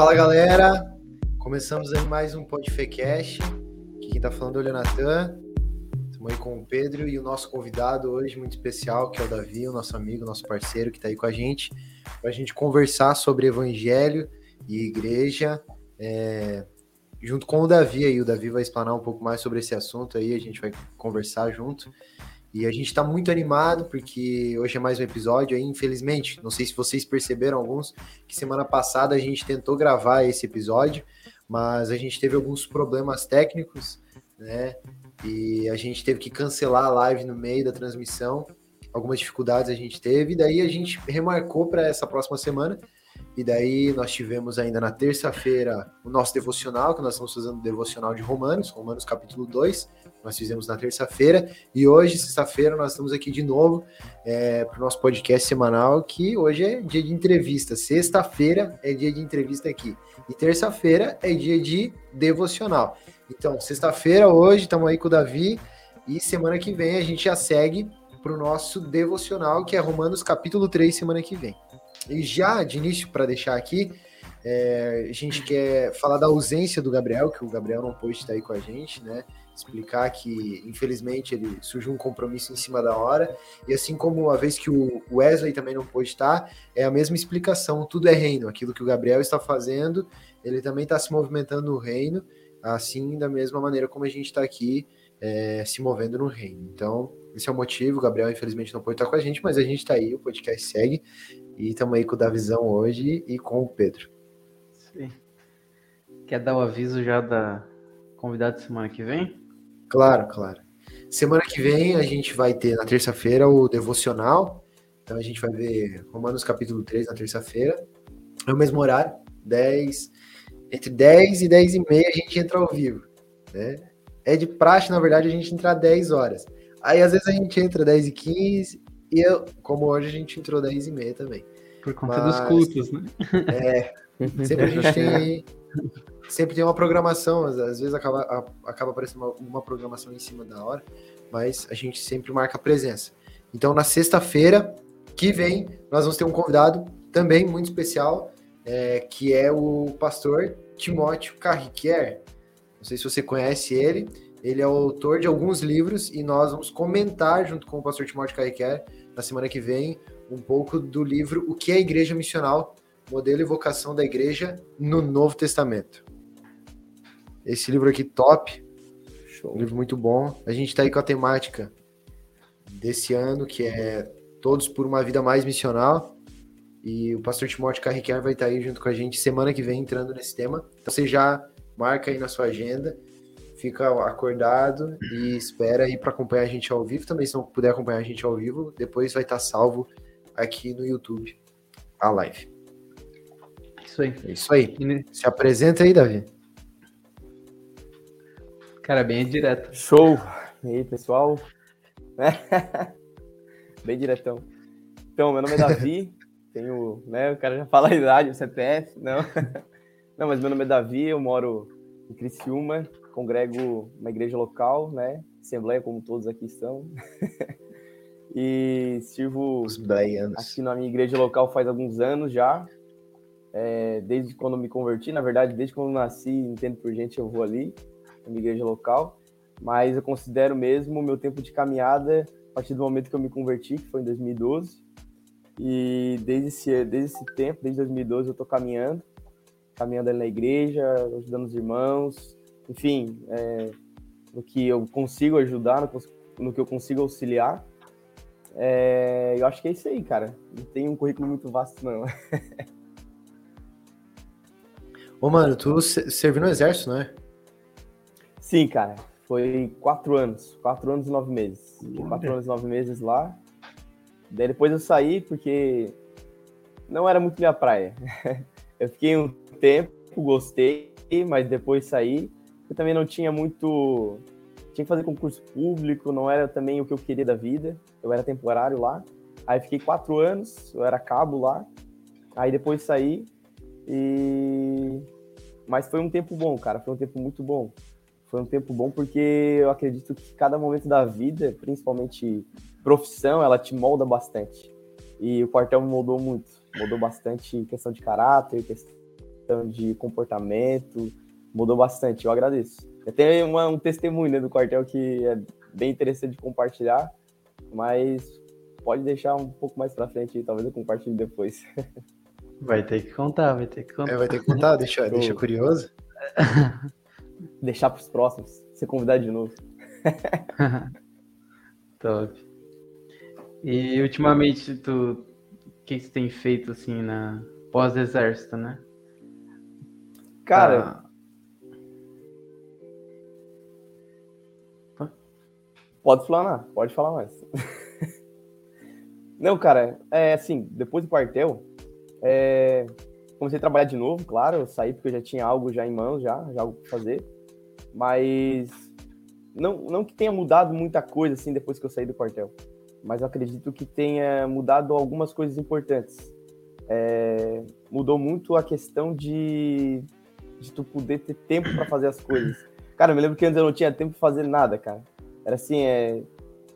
Fala galera, começamos aí mais um Podfecast. Aqui quem tá falando é o Leonatan. Estamos aí com o Pedro e o nosso convidado hoje muito especial, que é o Davi, o nosso amigo, nosso parceiro que está aí com a gente, para a gente conversar sobre evangelho e igreja, é, junto com o Davi aí. O Davi vai explanar um pouco mais sobre esse assunto aí, a gente vai conversar junto. E a gente está muito animado porque hoje é mais um episódio aí, infelizmente. Não sei se vocês perceberam alguns que semana passada a gente tentou gravar esse episódio, mas a gente teve alguns problemas técnicos, né? E a gente teve que cancelar a live no meio da transmissão. Algumas dificuldades a gente teve, e daí a gente remarcou para essa próxima semana. E daí nós tivemos ainda na terça-feira o nosso devocional, que nós estamos fazendo o devocional de Romanos, Romanos capítulo 2 nós fizemos na terça-feira. E hoje, sexta-feira, nós estamos aqui de novo é, para o nosso podcast semanal, que hoje é dia de entrevista. Sexta-feira é dia de entrevista aqui. E terça-feira é dia de devocional. Então, sexta-feira, hoje, estamos aí com o Davi. E semana que vem a gente já segue para o nosso devocional, que é Romanos capítulo 3, semana que vem. E já de início, para deixar aqui, é, a gente quer falar da ausência do Gabriel, que o Gabriel não pôde estar aí com a gente, né? explicar que, infelizmente, ele surgiu um compromisso em cima da hora, e assim como a vez que o Wesley também não pôde estar, é a mesma explicação, tudo é reino, aquilo que o Gabriel está fazendo, ele também está se movimentando no reino, assim da mesma maneira como a gente está aqui é, se movendo no reino. Então, esse é o motivo, o Gabriel infelizmente não pôde estar com a gente, mas a gente está aí, o podcast segue, e estamos aí com o Davizão hoje e com o Pedro. Sim. Quer dar o aviso já da convidado semana que vem? Claro, claro. Semana que vem a gente vai ter na terça-feira o devocional. Então a gente vai ver Romanos capítulo 3 na terça-feira. É o mesmo horário, 10. Entre 10 e 10 e meia a gente entra ao vivo. Né? É de praxe, na verdade, a gente entrar 10 horas. Aí às vezes a gente entra 10 e 15 e eu, como hoje a gente entrou 10 e meia também. Por conta Mas, dos cultos, né? É. Sempre a gente tem sempre tem uma programação, às, vezes acaba, acaba aparecendo uma, uma, programação em cima da hora, mas a gente sempre marca a presença. Então, na sexta-feira que vem, nós vamos ter um convidado também muito especial, é, que é o pastor Timóteo Carriquer. Não sei se você conhece ele, ele é o autor de alguns livros e nós vamos comentar junto com o pastor Timóteo Carriquer na semana que vem um pouco do livro O que é a Igreja Missional, modelo e vocação da igreja no Novo Testamento. Esse livro aqui, top. Show. Um livro muito bom. A gente está aí com a temática desse ano, que é Todos por uma Vida Mais Missional. E o pastor Timóteo Carriquer vai estar tá aí junto com a gente semana que vem entrando nesse tema. Então você já marca aí na sua agenda, fica acordado e espera aí para acompanhar a gente ao vivo. Também, se não puder acompanhar a gente ao vivo, depois vai estar tá salvo aqui no YouTube a live. Isso aí. É isso aí. Se apresenta aí, Davi. Cara, bem direto. Show! E aí, pessoal? bem diretão. Então, meu nome é Davi, tenho, né, o cara já fala a idade, o CPF, não. Não, mas meu nome é Davi, eu moro em Criciúma, congrego uma igreja local, né, assembleia como todos aqui estão. e sirvo aqui na minha igreja local faz alguns anos já, é, desde quando me converti, na verdade, desde quando nasci, entendo por gente, eu vou ali, na minha igreja local, mas eu considero mesmo o meu tempo de caminhada a partir do momento que eu me converti, que foi em 2012, e desde esse, desde esse tempo, desde 2012, eu estou caminhando, caminhando ali na igreja, ajudando os irmãos, enfim, é, no que eu consigo ajudar, no, no que eu consigo auxiliar, é, eu acho que é isso aí, cara. Não tem um currículo muito vasto, não. Ô, mano, tu serviu no exército, não é? Sim, cara. Foi quatro anos. Quatro anos e nove meses. Fiquei quatro anos e nove meses lá. Daí depois eu saí porque não era muito minha praia. eu fiquei um tempo, gostei, mas depois saí. Eu também não tinha muito. Tinha que fazer concurso público, não era também o que eu queria da vida. Eu era temporário lá. Aí fiquei quatro anos, eu era cabo lá. Aí depois saí e. Mas foi um tempo bom, cara. Foi um tempo muito bom. Foi um tempo bom porque eu acredito que cada momento da vida, principalmente profissão, ela te molda bastante. E o quartel me moldou muito. Moldou bastante questão de caráter, questão de comportamento, mudou bastante. Eu agradeço. Eu tenho uma, um testemunho né, do quartel que é bem interessante de compartilhar, mas pode deixar um pouco mais para frente aí, talvez eu compartilhe depois. Vai ter que contar, vai ter que contar. É, vai ter que contar, deixa, deixa curioso. Deixar para os próximos, ser convidado de novo. Top. E ultimamente, tu, o que você tem feito assim na pós-exército, né? Cara, Pode falar, pode falar mais. Não, cara, é assim, depois do quartel, é, comecei a trabalhar de novo, claro, eu saí porque eu já tinha algo já em mãos, já, já algo pra fazer, mas não, não que tenha mudado muita coisa, assim, depois que eu saí do quartel, mas eu acredito que tenha mudado algumas coisas importantes. É, mudou muito a questão de, de tu poder ter tempo para fazer as coisas. Cara, eu me lembro que antes eu não tinha tempo para fazer nada, cara. Era assim, é,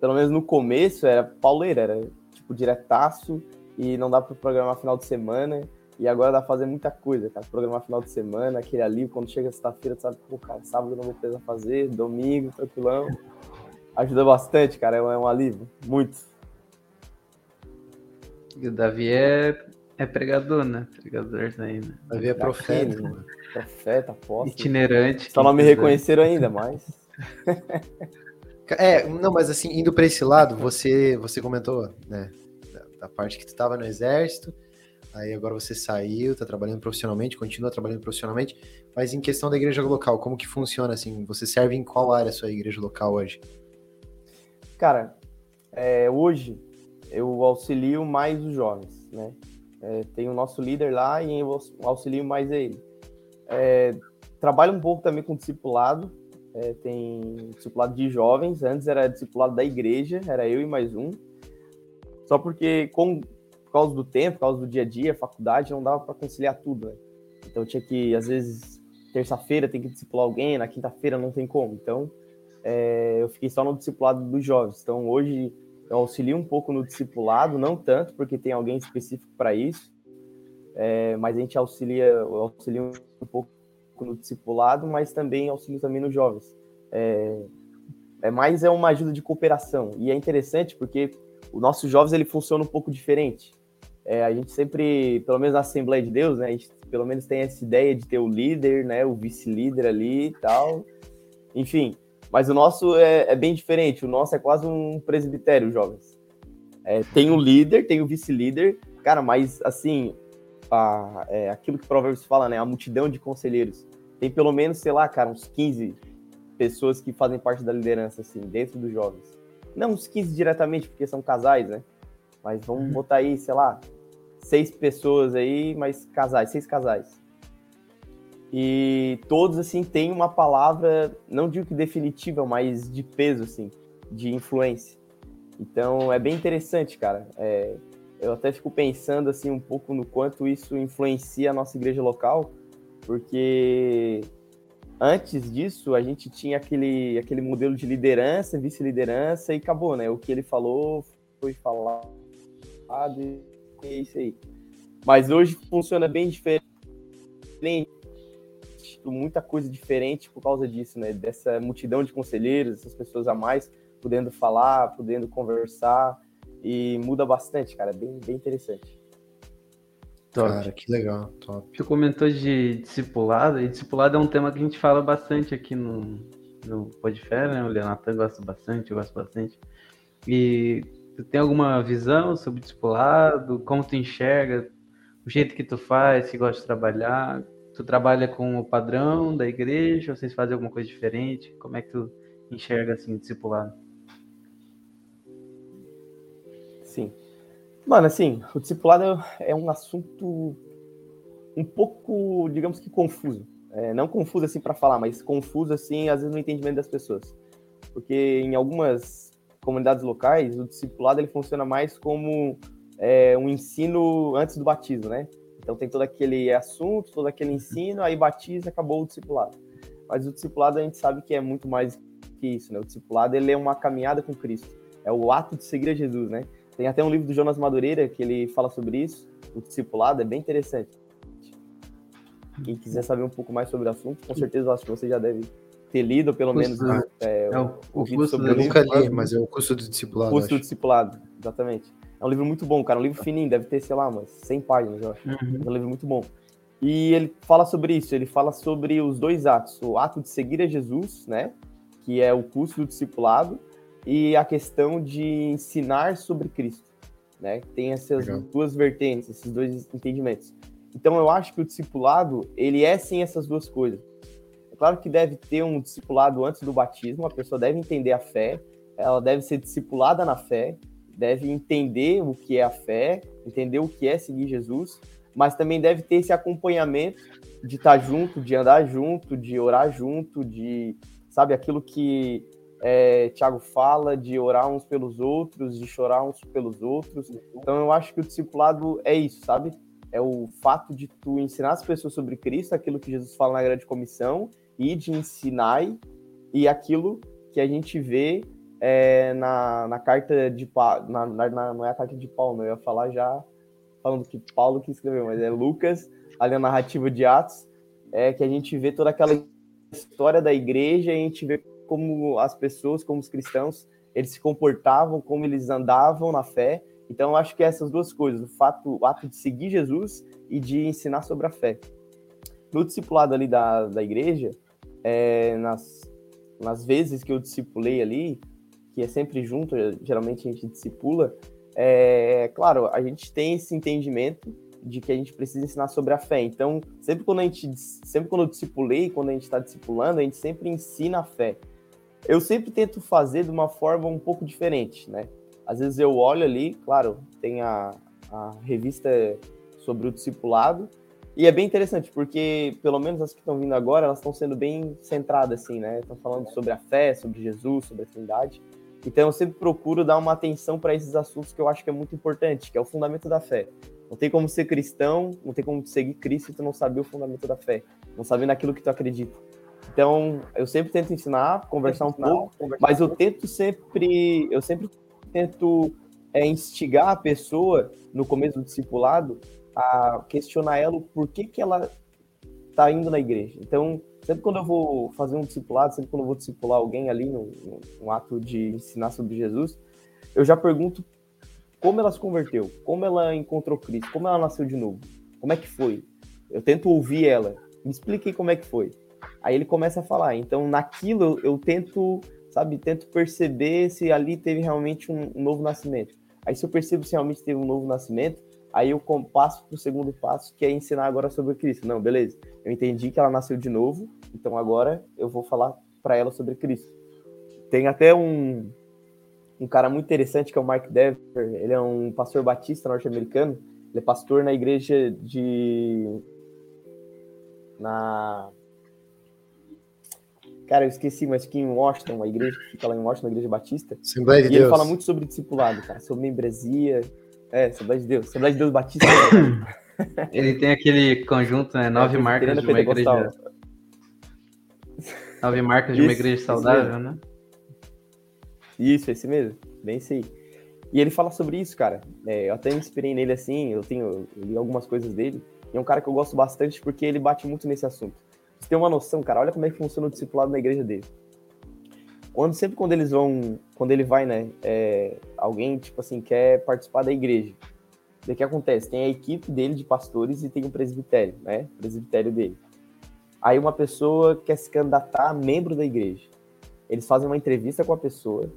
pelo menos no começo, era pauleira, era tipo diretaço e não dá para programar final de semana. E agora dá pra fazer muita coisa, cara. Programar final de semana, aquele ali, quando chega sexta-feira, tu sabe, pô, cara, sábado eu não vou precisar fazer, domingo, tranquilão. Ajuda bastante, cara, é um, é um alívio, muito. E o Davi é, é pregador, né? Pregador daí, né? Davi é profeta, mano. Profeta, apóstolo. Itinerante. Só não me reconheceram ainda, mas... É, não, mas assim, indo para esse lado, você você comentou, né, da, da parte que tu estava no exército, aí agora você saiu, tá trabalhando profissionalmente, continua trabalhando profissionalmente, mas em questão da igreja local, como que funciona assim? Você serve em qual área a sua igreja local hoje? Cara, é, hoje eu auxilio mais os jovens, né? É, tem o nosso líder lá e eu auxilio mais ele. É, trabalho um pouco também com discipulado, é, tem discipulado de jovens, antes era discipulado da igreja, era eu e mais um. Só porque, com, por causa do tempo, por causa do dia a dia, faculdade, não dava para conciliar tudo, né? Então tinha que, às vezes, terça-feira tem que discipular alguém, na quinta-feira não tem como. Então, é, eu fiquei só no discipulado dos jovens. Então, hoje eu auxilio um pouco no discipulado, não tanto, porque tem alguém específico para isso, é, mas a gente auxilia, eu auxilio um pouco no discipulado, mas também auxílio também nos jovens. É, é mais é uma ajuda de cooperação e é interessante porque o nosso jovens ele funciona um pouco diferente. É, a gente sempre, pelo menos na Assembleia de Deus, né, a gente pelo menos tem essa ideia de ter o líder, né, o vice-líder ali e tal. Enfim, mas o nosso é, é, bem diferente. O nosso é quase um presbitério, jovens. É, tem o líder, tem o vice-líder, cara, mas assim, a, é, aquilo que o Provérbios fala, né? A multidão de conselheiros. Tem pelo menos, sei lá, cara, uns 15 pessoas que fazem parte da liderança, assim, dentro dos jovens. Não uns 15 diretamente, porque são casais, né? Mas vamos uhum. botar aí, sei lá, seis pessoas aí, mas casais, seis casais. E todos, assim, têm uma palavra, não digo que definitiva, mas de peso, assim, de influência. Então, é bem interessante, cara. É, eu até fico pensando assim um pouco no quanto isso influencia a nossa igreja local, porque antes disso a gente tinha aquele, aquele modelo de liderança, vice-liderança e acabou, né? O que ele falou foi falado e é isso aí. Mas hoje funciona bem diferente, muita coisa diferente por causa disso, né? Dessa multidão de conselheiros, essas pessoas a mais podendo falar, podendo conversar e muda bastante, cara. É bem, bem interessante. Top. Cara, que legal. Top. Você comentou de discipulado, e discipulado é um tema que a gente fala bastante aqui no, no Podfé, né? O Leonatan gosta bastante, eu gosto bastante. E tu tem alguma visão sobre discipulado? Como tu enxerga? O jeito que tu faz, se gosta de trabalhar? Tu trabalha com o padrão da igreja? Ou vocês fazem alguma coisa diferente? Como é que tu enxerga assim o discipulado? Sim. Mano, assim, o discipulado é um assunto um pouco, digamos que confuso. É, não confuso assim para falar, mas confuso assim, às vezes no entendimento das pessoas. Porque em algumas comunidades locais, o discipulado ele funciona mais como é, um ensino antes do batismo, né? Então tem todo aquele assunto, todo aquele ensino, aí batiza, acabou o discipulado. Mas o discipulado a gente sabe que é muito mais que isso, né? O discipulado ele é uma caminhada com Cristo. É o ato de seguir a Jesus, né? Tem até um livro do Jonas Madureira que ele fala sobre isso, o discipulado, é bem interessante. Quem quiser saber um pouco mais sobre o assunto, com certeza eu acho que você já deve ter lido, pelo menos, é, é, o, o curso sobre Eu nunca li, mas é o curso do discipulado. O curso do discipulado, exatamente. É um livro muito bom, cara. Um livro fininho, deve ter, sei lá, umas 100 páginas, eu acho. Uhum. É um livro muito bom. E ele fala sobre isso, ele fala sobre os dois atos. O ato de seguir a Jesus, né? Que é o curso do discipulado, e a questão de ensinar sobre Cristo, né? Tem essas Legal. duas vertentes, esses dois entendimentos. Então eu acho que o discipulado, ele é sim essas duas coisas. É claro que deve ter um discipulado antes do batismo, a pessoa deve entender a fé, ela deve ser discipulada na fé, deve entender o que é a fé, entender o que é seguir Jesus, mas também deve ter esse acompanhamento de estar junto, de andar junto, de orar junto, de, sabe, aquilo que é, Tiago fala, de orar uns pelos outros, de chorar uns pelos outros. Então eu acho que o discipulado é isso, sabe? É o fato de tu ensinar as pessoas sobre Cristo, aquilo que Jesus fala na grande comissão, e de ensinar e aquilo que a gente vê é, na, na carta de Paulo, na, na, não é a carta de Paulo, eu ia falar já falando que Paulo que escreveu, mas é Lucas, ali a narrativa de Atos, é que a gente vê toda aquela história da igreja e a gente vê como as pessoas, como os cristãos, eles se comportavam, como eles andavam na fé. Então, eu acho que essas duas coisas, o fato, o ato de seguir Jesus e de ensinar sobre a fé. No discipulado ali da, da igreja, é, nas, nas vezes que eu discipulei ali, que é sempre junto, geralmente a gente discipula, é claro, a gente tem esse entendimento de que a gente precisa ensinar sobre a fé. Então, sempre quando a gente, sempre quando eu discipulei, quando a gente está discipulando, a gente sempre ensina a fé. Eu sempre tento fazer de uma forma um pouco diferente, né? Às vezes eu olho ali, claro, tem a, a revista sobre o discipulado, e é bem interessante, porque pelo menos as que estão vindo agora, elas estão sendo bem centradas, assim, né? Estão falando sobre a fé, sobre Jesus, sobre a Trindade. Então eu sempre procuro dar uma atenção para esses assuntos que eu acho que é muito importante, que é o fundamento da fé. Não tem como ser cristão, não tem como seguir Cristo se tu não saber o fundamento da fé, não saber naquilo que tu acredita. Então, eu sempre tento ensinar, conversar um pouco, mas eu tento sempre, eu sempre tento é, instigar a pessoa no começo do discipulado a questionar ela o porquê que ela está indo na igreja. Então, sempre quando eu vou fazer um discipulado, sempre quando eu vou discipular alguém ali no, no, no ato de ensinar sobre Jesus, eu já pergunto como ela se converteu, como ela encontrou Cristo, como ela nasceu de novo, como é que foi. Eu tento ouvir ela, me explique como é que foi. Aí ele começa a falar. Então, naquilo eu tento, sabe, tento perceber se ali teve realmente um, novo nascimento. Aí se eu percebo se realmente teve um novo nascimento, Aí eu passo para o segundo passo, que é ensinar agora sobre Cristo. Não, beleza. Eu entendi que ela nasceu de novo, então agora eu vou falar para ela sobre Cristo. Tem até um, um cara muito interessante que é o Mark Dever. Ele é um pastor batista norte-americano. Ele é pastor na igreja de. Na. Cara, eu esqueci, mas que em Washington, uma igreja que fica lá em Washington, uma igreja batista. Assembleia de e Deus. ele fala muito sobre discipulado, cara, sobre membresia, é, Assembleia de Deus. Assembleia de Deus Batista. Ele tem aquele conjunto, né? Nove é, marcas de uma igreja. Nove marcas de uma igreja saudável, né? Isso, esse mesmo. Bem sei. E ele fala sobre isso, cara. É, eu até me inspirei nele assim, eu tenho eu li algumas coisas dele. E é um cara que eu gosto bastante porque ele bate muito nesse assunto. Tem uma noção, cara, olha como é que funciona o discipulado na igreja dele. Quando, sempre quando eles vão, quando ele vai, né, é, alguém, tipo assim, quer participar da igreja, o que acontece? Tem a equipe dele de pastores e tem o presbitério, né, o presbitério dele. Aí uma pessoa quer se candidatar a membro da igreja. Eles fazem uma entrevista com a pessoa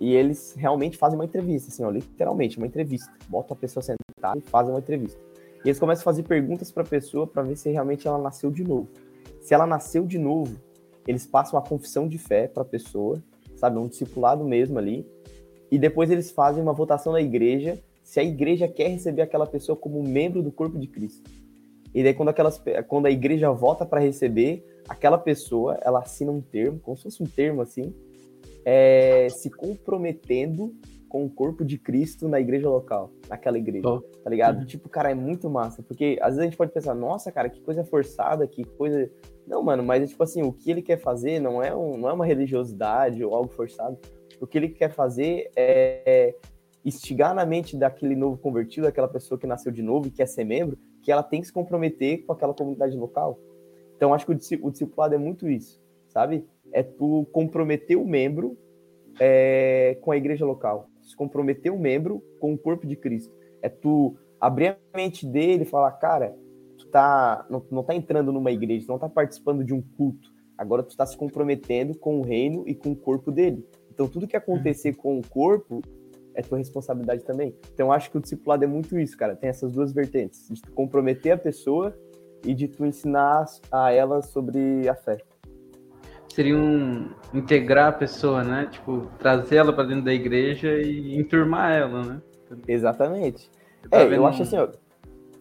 e eles realmente fazem uma entrevista, assim, ó, literalmente, uma entrevista. Botam a pessoa sentada e fazem uma entrevista. E eles começam a fazer perguntas para a pessoa para ver se realmente ela nasceu de novo. Se ela nasceu de novo, eles passam a confissão de fé para a pessoa, sabe, um discipulado mesmo ali, e depois eles fazem uma votação na igreja se a igreja quer receber aquela pessoa como membro do corpo de Cristo. E daí quando, aquelas, quando a igreja vota para receber, aquela pessoa, ela assina um termo, como se fosse um termo assim, é, se comprometendo com o corpo de Cristo na igreja local, naquela igreja, oh. tá ligado? Uhum. Tipo, cara, é muito massa, porque às vezes a gente pode pensar, nossa, cara, que coisa forçada, que coisa não, mano, mas tipo assim, o que ele quer fazer não é, um, não é uma religiosidade ou algo forçado. O que ele quer fazer é, é instigar na mente daquele novo convertido, daquela pessoa que nasceu de novo e quer ser membro, que ela tem que se comprometer com aquela comunidade local. Então, acho que o discipulado é muito isso, sabe? É tu comprometer o membro é, com a igreja local, se comprometer o membro com o corpo de Cristo. É tu abrir a mente dele e falar, cara, tá, não, não tá entrando numa igreja, não tá participando de um culto, agora tu está se comprometendo com o reino e com o corpo dele. Então, tudo que acontecer com o corpo é tua responsabilidade também. Então, acho que o discipulado é muito isso, cara. Tem essas duas vertentes, de tu comprometer a pessoa e de tu ensinar a ela sobre a fé. Seria um integrar a pessoa, né? Tipo, trazer ela para dentro da igreja e enturmar ela, né? Exatamente. É, eu acho assim, ó,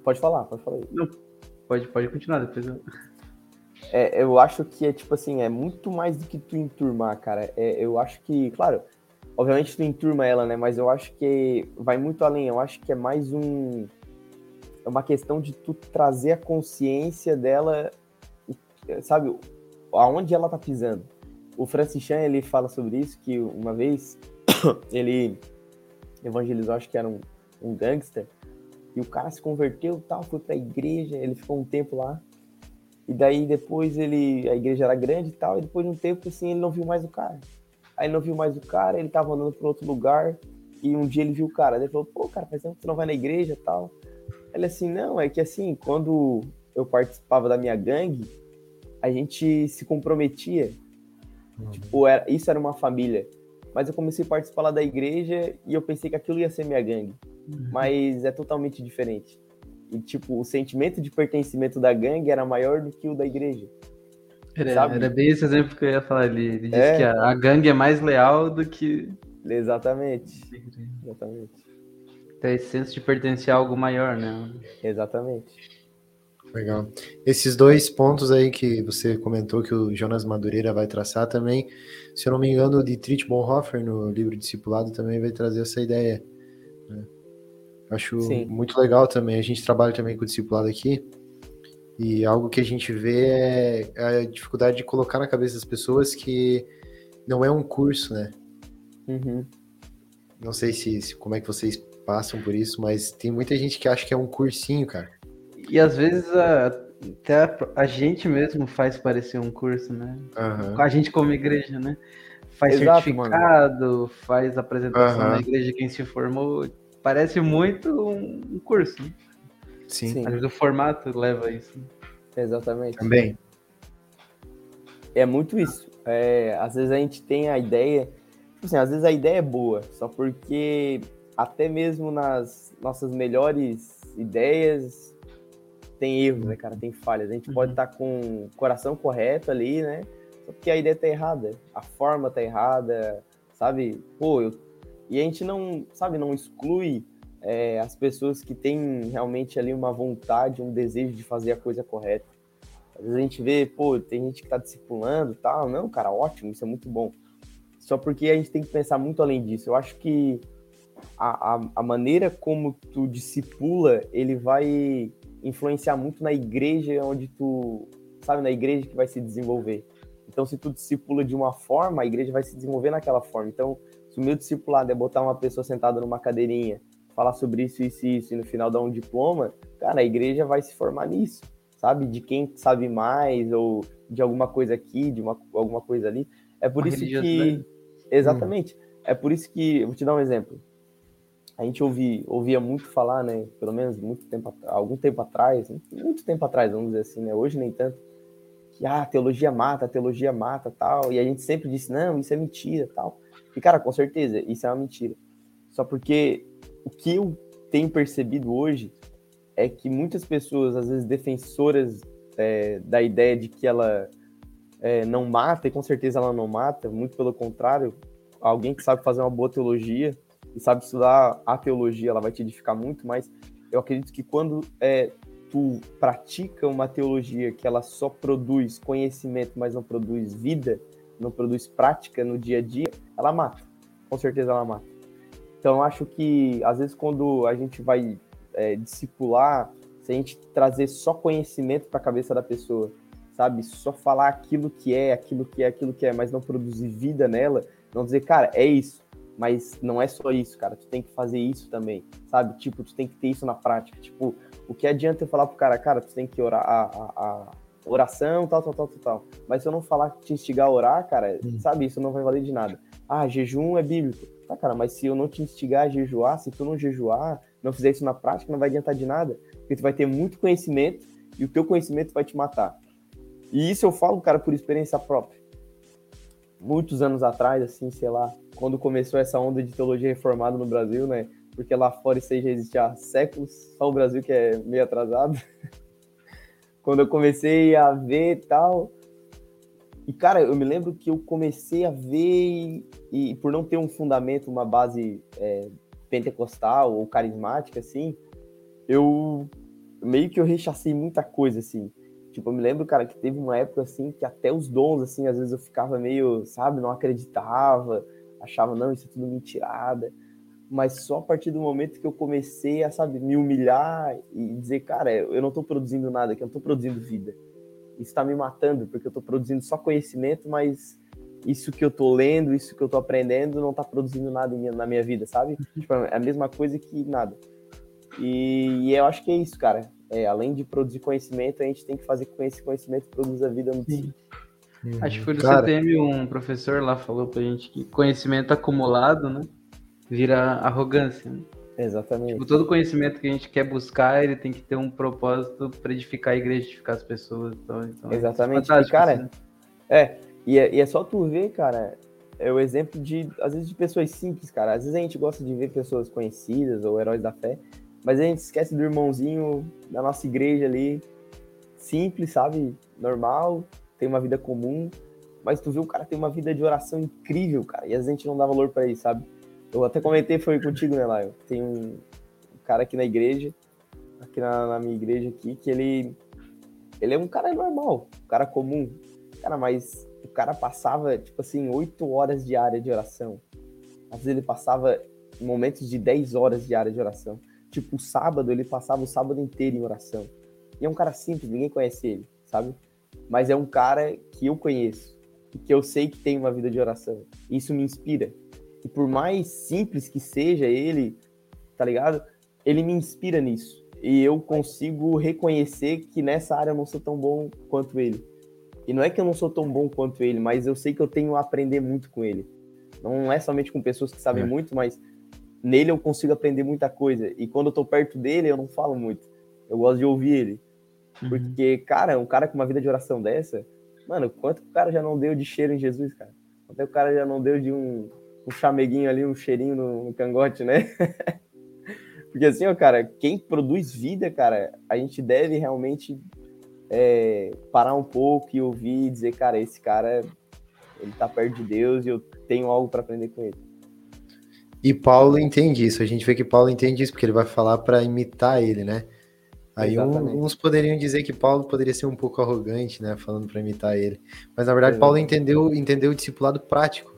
pode falar, pode falar aí. Não, pode, pode continuar depois. Eu... É, eu acho que é tipo assim, é muito mais do que tu enturmar, cara. É, eu acho que, claro, obviamente tu enturma ela, né? Mas eu acho que vai muito além. Eu acho que é mais um. É uma questão de tu trazer a consciência dela, sabe, aonde ela tá pisando. O Francis Chan, ele fala sobre isso, que uma vez ele evangelizou, acho que era um, um gangster, e o cara se converteu tal, foi pra igreja, ele ficou um tempo lá, e daí depois ele, a igreja era grande e tal, e depois de um tempo assim ele não viu mais o cara. Aí ele não viu mais o cara, ele tava andando para outro lugar, e um dia ele viu o cara, ele falou, pô, cara, faz tempo que você não vai na igreja e tal. Ele assim, não, é que assim, quando eu participava da minha gangue, a gente se comprometia. Uhum. Tipo, era, isso era uma família. Mas eu comecei a participar lá da igreja e eu pensei que aquilo ia ser minha gangue. Uhum. Mas é totalmente diferente. E, tipo, o sentimento de pertencimento da gangue era maior do que o da igreja. Era, era bem esse exemplo que eu ia falar ali. Ele disse é. que a, a, gangue é mais leal do que. Exatamente. Exatamente. Tem esse senso de pertencer a algo maior, né? Exatamente. Legal. Esses dois pontos aí que você comentou que o Jonas Madureira vai traçar também, se eu não me engano, o Dietrich Bonhoeffer no livro Discipulado também vai trazer essa ideia. Acho Sim. muito legal também. A gente trabalha também com o discipulado aqui e algo que a gente vê é a dificuldade de colocar na cabeça das pessoas que não é um curso, né? Uhum. Não sei se, se como é que vocês passam por isso, mas tem muita gente que acha que é um cursinho, cara. E às vezes a, até a, a, gente mesmo faz parecer um curso, né? Uhum. A gente como igreja, né? Faz Exato, certificado, mano. faz apresentação uhum. na igreja quem se formou. Parece muito um, curso. Né? Sim. Sim. Às vezes o formato leva a isso. Exatamente. Também. É muito isso. É, às vezes a gente tem a ideia. Tipo assim, às vezes a ideia é boa, só porque até mesmo nas nossas melhores ideias, tem erros, né, cara? Tem falhas. A gente uhum. pode estar tá com o coração correto ali, né? Só porque a ideia tá errada, a forma tá errada, sabe? Pô, eu... e a gente não, sabe, não exclui é, as pessoas que têm realmente ali uma vontade, um desejo de fazer a coisa correta. Às vezes a gente vê, pô, tem gente que tá discipulando tal. Não, cara, ótimo, isso é muito bom. Só porque a gente tem que pensar muito além disso. Eu acho que a, a, a maneira como tu discipula, ele vai influenciar muito na igreja onde tu, sabe, na igreja que vai se desenvolver. Então, se tu discipula de uma forma, a igreja vai se desenvolver naquela forma. Então, se o meu discipulado é botar uma pessoa sentada numa cadeirinha, falar sobre isso, isso e isso, e no final dar um diploma, cara, a igreja vai se formar nisso, sabe? De quem sabe mais, ou de alguma coisa aqui, de uma, alguma coisa ali. É por uma isso que. Exatamente. Hum. É por isso que. Vou te dar um exemplo a gente ouvia, ouvia muito falar, né? Pelo menos muito tempo, algum tempo atrás, muito tempo atrás, vamos dizer assim, né? Hoje nem tanto. Que ah, a teologia mata, a teologia mata, tal. E a gente sempre disse, não, isso é mentira, tal. E cara, com certeza, isso é uma mentira. Só porque o que eu tenho percebido hoje é que muitas pessoas, às vezes defensoras é, da ideia de que ela é, não mata, e com certeza ela não mata, muito pelo contrário, alguém que sabe fazer uma boa teologia e sabe estudar a teologia, ela vai te edificar muito, mas eu acredito que quando é, tu pratica uma teologia que ela só produz conhecimento, mas não produz vida, não produz prática no dia a dia, ela mata. Com certeza ela mata. Então acho que às vezes quando a gente vai é, discipular, se a gente trazer só conhecimento para a cabeça da pessoa, sabe, só falar aquilo que é, aquilo que é, aquilo que é, mas não produzir vida nela, não dizer, cara, é isso Mas não é só isso, cara. Tu tem que fazer isso também, sabe? Tipo, tu tem que ter isso na prática. Tipo, o que adianta eu falar pro cara, cara, tu tem que orar a, a, a oração, tal, tal, tal, tal, tal. Mas se eu não falar te instigar a orar, cara, hum. sabe, isso não vai valer de nada. Ah, jejum é bíblico. Tá, cara, mas se eu não te instigar a jejuar, se tu não jejuar, não fizer isso na prática, não vai adiantar de nada. Porque tu vai ter muito conhecimento e o teu conhecimento vai te matar. E isso eu falo, cara, por experiência própria. Muitos anos atrás, assim, sei lá, quando começou essa onda de teologia reformada no Brasil, né? Porque lá fora isso aí já existe há séculos, só o Brasil que é meio atrasado. quando eu comecei a ver tal. E, cara, eu me lembro que eu comecei a ver e, e por não ter um fundamento, uma base é, pentecostal ou carismática, assim, eu meio que eu rechacei muita coisa, assim. Tipo, eu me lembro, cara, que teve uma época, assim, que até os dons, assim, às vezes eu ficava meio, sabe, não acreditava, achava, não, isso é tudo mentirada mas só a partir do momento que eu comecei a, sabe, me humilhar e dizer, cara, eu não estou produzindo nada aqui, eu não estou produzindo vida. Isso está me matando, porque eu estou produzindo só conhecimento, mas isso que eu estou lendo, isso que eu estou aprendendo, não está produzindo nada na minha vida, sabe? Uhum. Tipo, é a mesma coisa que nada. E, e, eu acho que é isso, cara. É, além de produzir conhecimento, a gente tem que fazer com que esse conhecimento produza vida no Sim. Acho que foi no cara... CTM um professor lá falou pra gente que conhecimento acumulado, né? Vira arrogância. Né? Exatamente. Tipo, todo conhecimento que a gente quer buscar, ele tem que ter um propósito para edificar a igreja, edificar as pessoas. Então, então Exatamente. É e, cara, assim. é, e é, e é só tu ver, cara, é o exemplo de, às vezes, de pessoas simples, cara. Às vezes a gente gosta de ver pessoas conhecidas ou heróis da fé, mas a gente esquece do irmãozinho da nossa igreja ali, simples, sabe? Normal, tem uma vida comum, mas tu vê o cara tem uma vida de oração incrível, cara, e às vezes a gente não dá valor para isso, sabe? Eu até comentei, foi contigo, né, Laio? Tem um cara aqui na igreja, aqui na, na, minha igreja aqui, que ele, ele é um cara normal, um cara comum. Cara, mas o cara passava, tipo assim, oito horas diárias de oração. Às vezes ele passava momentos de 10 horas diárias de oração. Tipo, o sábado, ele passava o sábado inteiro em oração. E é um cara simples, ninguém conhece ele, sabe? Mas é um cara que eu conheço, e que eu sei que tem uma vida de oração. Isso me inspira, e por mais simples que seja ele, tá ligado? Ele me inspira nisso. E eu consigo reconhecer que nessa área eu não sou tão bom quanto ele. E não é que eu não sou tão bom quanto ele, mas eu sei que eu tenho a aprender muito com ele. Não é somente com pessoas que sabem é. muito, mas nele eu consigo aprender muita coisa. E quando eu tô perto dele, eu não falo muito. Eu gosto de ouvir ele. Uhum. Porque, cara, um cara com uma vida de oração dessa, mano, quanto o cara já não deu de cheiro em Jesus, cara? Quanto o cara já não deu de um, um chameguinho ali, um cheirinho no, no cangote, né? Porque assim, ó, cara, quem produz vida, cara, a gente deve realmente é, parar um pouco e ouvir e dizer, cara, esse cara, ele tá perto de Deus e eu tenho algo para aprender com ele. E Paulo entende isso, a gente vê que Paulo entende isso, porque ele vai falar para imitar ele, né? Aí um, uns poderiam dizer que Paulo poderia ser um pouco arrogante, né, falando para imitar ele. Mas na verdade. Paulo entendeu, entendeu o discipulado prático.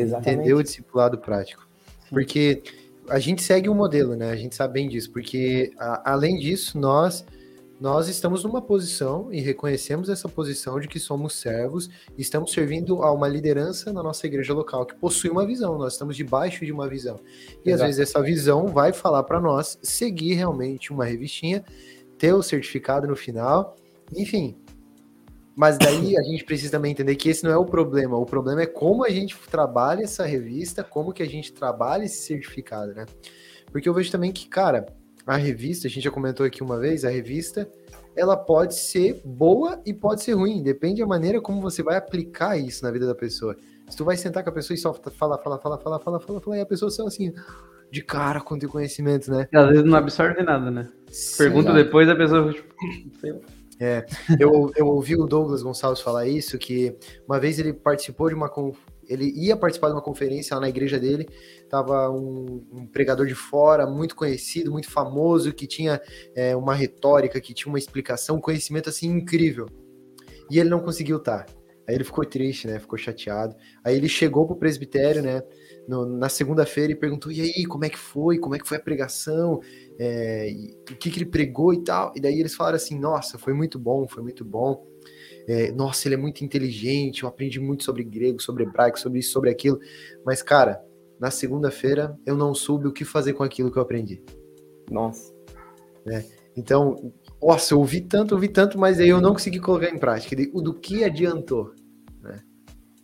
Exatamente. Entender o discipulado prático. Sim. Porque a gente segue um modelo, né? A gente sabe bem disso, porque a, além disso, nós nós estamos numa posição e reconhecemos essa posição de que somos servos e estamos servindo a uma liderança na nossa igreja local que possui uma visão, nós estamos debaixo de uma visão. E Exato. às vezes essa visão vai falar para nós seguir realmente uma revistinha, ter o certificado no final, enfim, mas daí a gente precisa também entender que esse não é o problema. O problema é como a gente trabalha essa revista, como que a gente trabalha esse certificado, né? Porque eu vejo também que, cara, a revista, a gente já comentou aqui uma vez, a revista, ela pode ser boa e pode ser ruim, depende da maneira como você vai aplicar isso na vida da pessoa. Se tu vai sentar com a pessoa e só falar, falar, falar, falar, falar, falar, falar, e a pessoa só assim, de cara com teu conhecimento, né? E às vezes não absorve nada, né? Pergunta depois, a pessoa, tipo, sei lá. É, eu, eu ouvi o Douglas Gonçalves falar isso, que uma vez ele participou de uma. Ele ia participar de uma conferência lá na igreja dele, tava um, um pregador de fora, muito conhecido, muito famoso, que tinha é, uma retórica, que tinha uma explicação, um conhecimento assim incrível. E ele não conseguiu estar. Aí ele ficou triste, né? Ficou chateado. Aí ele chegou pro presbitério, né? No, na segunda-feira e perguntou: e aí, como é que foi? Como é que foi a pregação? é, o que, que, ele pregou e tal. E daí eles falaram assim: nossa, foi muito bom, foi muito bom. É, nossa, ele é muito inteligente, eu aprendi muito sobre grego, sobre hebraico, sobre isso, sobre aquilo. Mas, cara, na segunda-feira eu não soube o que fazer com aquilo que eu aprendi. Nossa. É. Então, nossa, eu ouvi tanto, ouvi tanto, mas aí eu não consegui colocar em prática. O do que adiantou?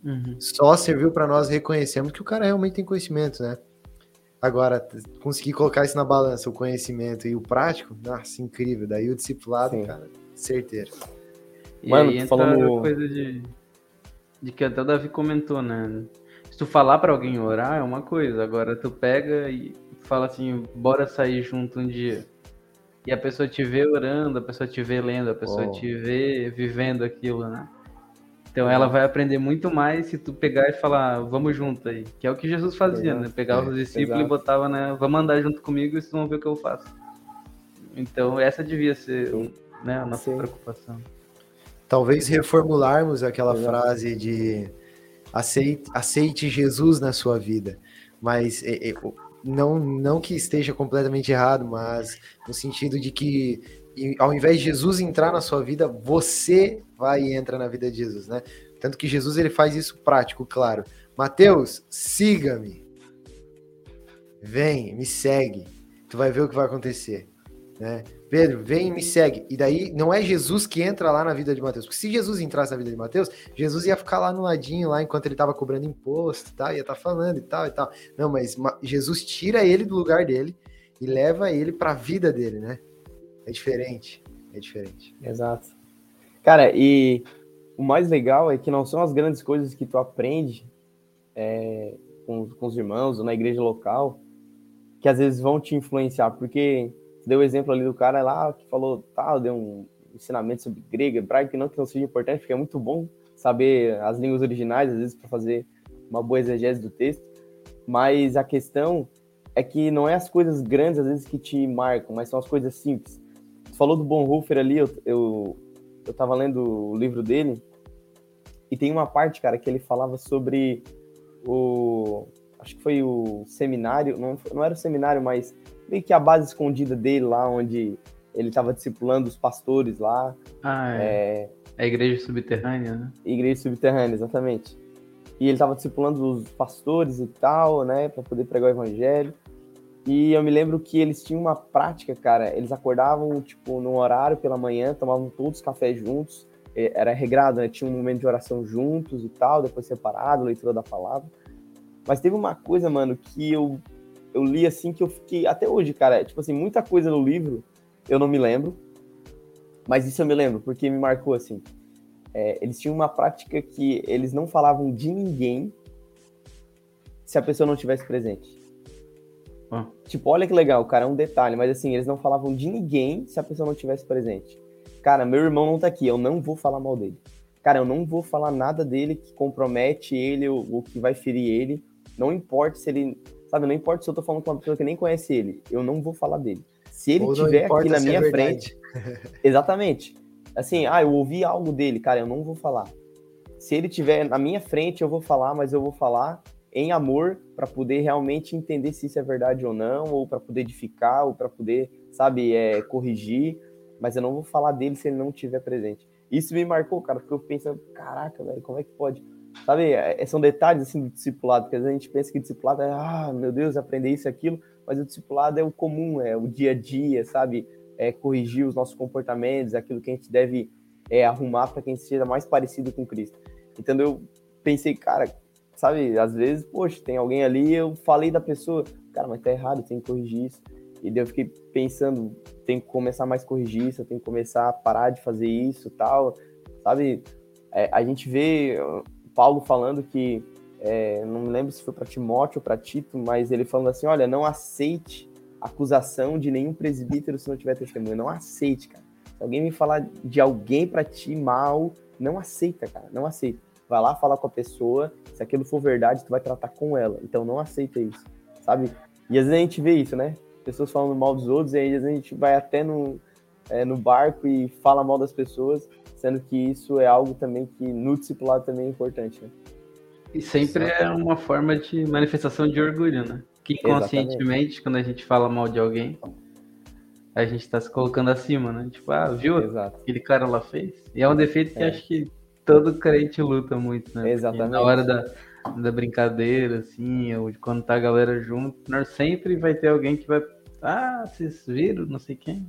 Uhum. Só serviu para nós reconhecermos que o cara realmente tem conhecimento, né? Agora, conseguir colocar isso na balança, o conhecimento e o prático, nossa, incrível. Daí o discipulado, Sim. cara, certeiro. E Mano, aí entra falando... coisa de, de que até o Davi comentou, né? Se tu falar para alguém orar é uma coisa, agora tu pega e fala assim, bora sair junto um dia. E a pessoa te vê orando, a pessoa te vê lendo, a pessoa oh. te vê vivendo aquilo, né? Então ela vai aprender muito mais se tu pegar e falar, vamos junto aí. Que é o que Jesus fazia, Exato. né? Pegava os discípulos Exato. e botava, né? Vamos andar junto comigo e vocês vão ver o que eu faço. Então essa devia ser né, a nossa Sim. preocupação. Talvez reformularmos aquela Exato. frase de aceite, aceite Jesus na sua vida. Mas é, é, não, não que esteja completamente errado, mas no sentido de que ao invés de Jesus entrar na sua vida, você vai e entra na vida de Jesus, né? Tanto que Jesus ele faz isso prático, claro. Mateus, siga-me. Vem, me segue. Tu vai ver o que vai acontecer, né? Pedro, vem e me segue. E daí não é Jesus que entra lá na vida de Mateus. Porque se Jesus entrasse na vida de Mateus, Jesus ia ficar lá no ladinho, lá enquanto ele estava cobrando imposto e tal, ia estar tá falando e tal e tal. Não, mas Jesus tira ele do lugar dele e leva ele para a vida dele, né? É diferente. É diferente. Exato. Cara, e o mais legal é que não são as grandes coisas que tu aprende é, com, com os irmãos ou na igreja local que às vezes vão te influenciar, porque deu o exemplo ali do cara lá que falou, tá, deu um ensinamento sobre grego, hebraico, não que não seja importante, porque é muito bom saber as línguas originais, às vezes, para fazer uma boa exegese do texto, mas a questão é que não é as coisas grandes, às vezes, que te marcam, mas são as coisas simples. Falou do Bonhoeffer ali, eu, eu, eu tava lendo o livro dele, e tem uma parte, cara, que ele falava sobre o... acho que foi o seminário, não, não era o seminário, mas meio que a base escondida dele lá, onde ele estava discipulando os pastores lá. Ah, é. é. A igreja subterrânea, né? Igreja subterrânea, exatamente. E ele estava discipulando os pastores e tal, né, para poder pregar o evangelho. E eu me lembro que eles tinham uma prática, cara. Eles acordavam, tipo, num horário pela manhã, tomavam todos café juntos. Era regrado, né? Tinha um momento de oração juntos e tal, depois separado, leitura da palavra. Mas teve uma coisa, mano, que eu eu li assim que eu fiquei. Até hoje, cara, tipo assim, muita coisa no livro eu não me lembro. Mas isso eu me lembro, porque me marcou assim. É, eles tinham uma prática que eles não falavam de ninguém se a pessoa não tivesse presente. Ah. Tipo, olha que legal, cara, é um detalhe, mas assim, eles não falavam de ninguém se a pessoa não tivesse presente. Cara, meu irmão não tá aqui, eu não vou falar mal dele. Cara, eu não vou falar nada dele que compromete ele ou, ou que vai ferir ele. Não importa se ele Sabe, não importa se eu tô falando com uma pessoa que nem conhece ele, eu não vou falar dele. Se ele estiver aqui na minha é frente. exatamente. Assim, ah, eu ouvi algo dele, cara, eu não vou falar. Se ele estiver na minha frente, eu vou falar, mas eu vou falar em amor para poder realmente entender se isso é verdade ou não, ou para poder edificar, ou para poder, sabe, é, corrigir. Mas eu não vou falar dele se ele não estiver presente. Isso me marcou, cara, porque eu penso, caraca, velho, como é que pode? Sabe, é, são detalhes assim do discipulado, porque às vezes a gente pensa que discipulado é, ah, meu Deus, aprender isso e aquilo, mas o discipulado é o comum, é o dia a dia, sabe? É corrigir os nossos comportamentos, aquilo que a gente deve é, arrumar para que a gente seja mais parecido com Cristo. Então eu pensei, cara, sabe, às vezes, poxa, tem alguém ali, eu falei da pessoa, cara, mas tá errado, tem que corrigir isso. E daí eu fiquei pensando, tem que começar mais a corrigir isso, eu tenho que começar a parar de fazer isso tal, sabe? É, a gente vê Paulo falando que, é, não me lembro se foi para Timóteo ou para Tito, mas ele falando assim: olha, não aceite acusação de nenhum presbítero se não tiver testemunho. Não aceite, cara. Se alguém me falar de alguém para ti mal, não aceita, cara. Não aceita. Vai lá falar com a pessoa, se aquilo for verdade, tu vai tratar com ela. Então não aceita isso, sabe? E às vezes a gente vê isso, né? Pessoas falando mal dos outros, e aí às vezes a gente vai até no, é, no barco e fala mal das pessoas sendo que isso é algo também que no discipulado também é importante, né? E sempre é uma forma de manifestação de orgulho, né? Que inconscientemente, quando a gente fala mal de alguém, a gente tá se colocando acima, né? Tipo, ah, viu? Exato. Aquele cara lá fez. E é um defeito que é. acho que todo crente luta muito, né? Exatamente. Porque na hora da, da brincadeira, assim, ou de quando tá a galera junto, nós sempre vai ter alguém que vai. Ah, vocês viram, não sei quem.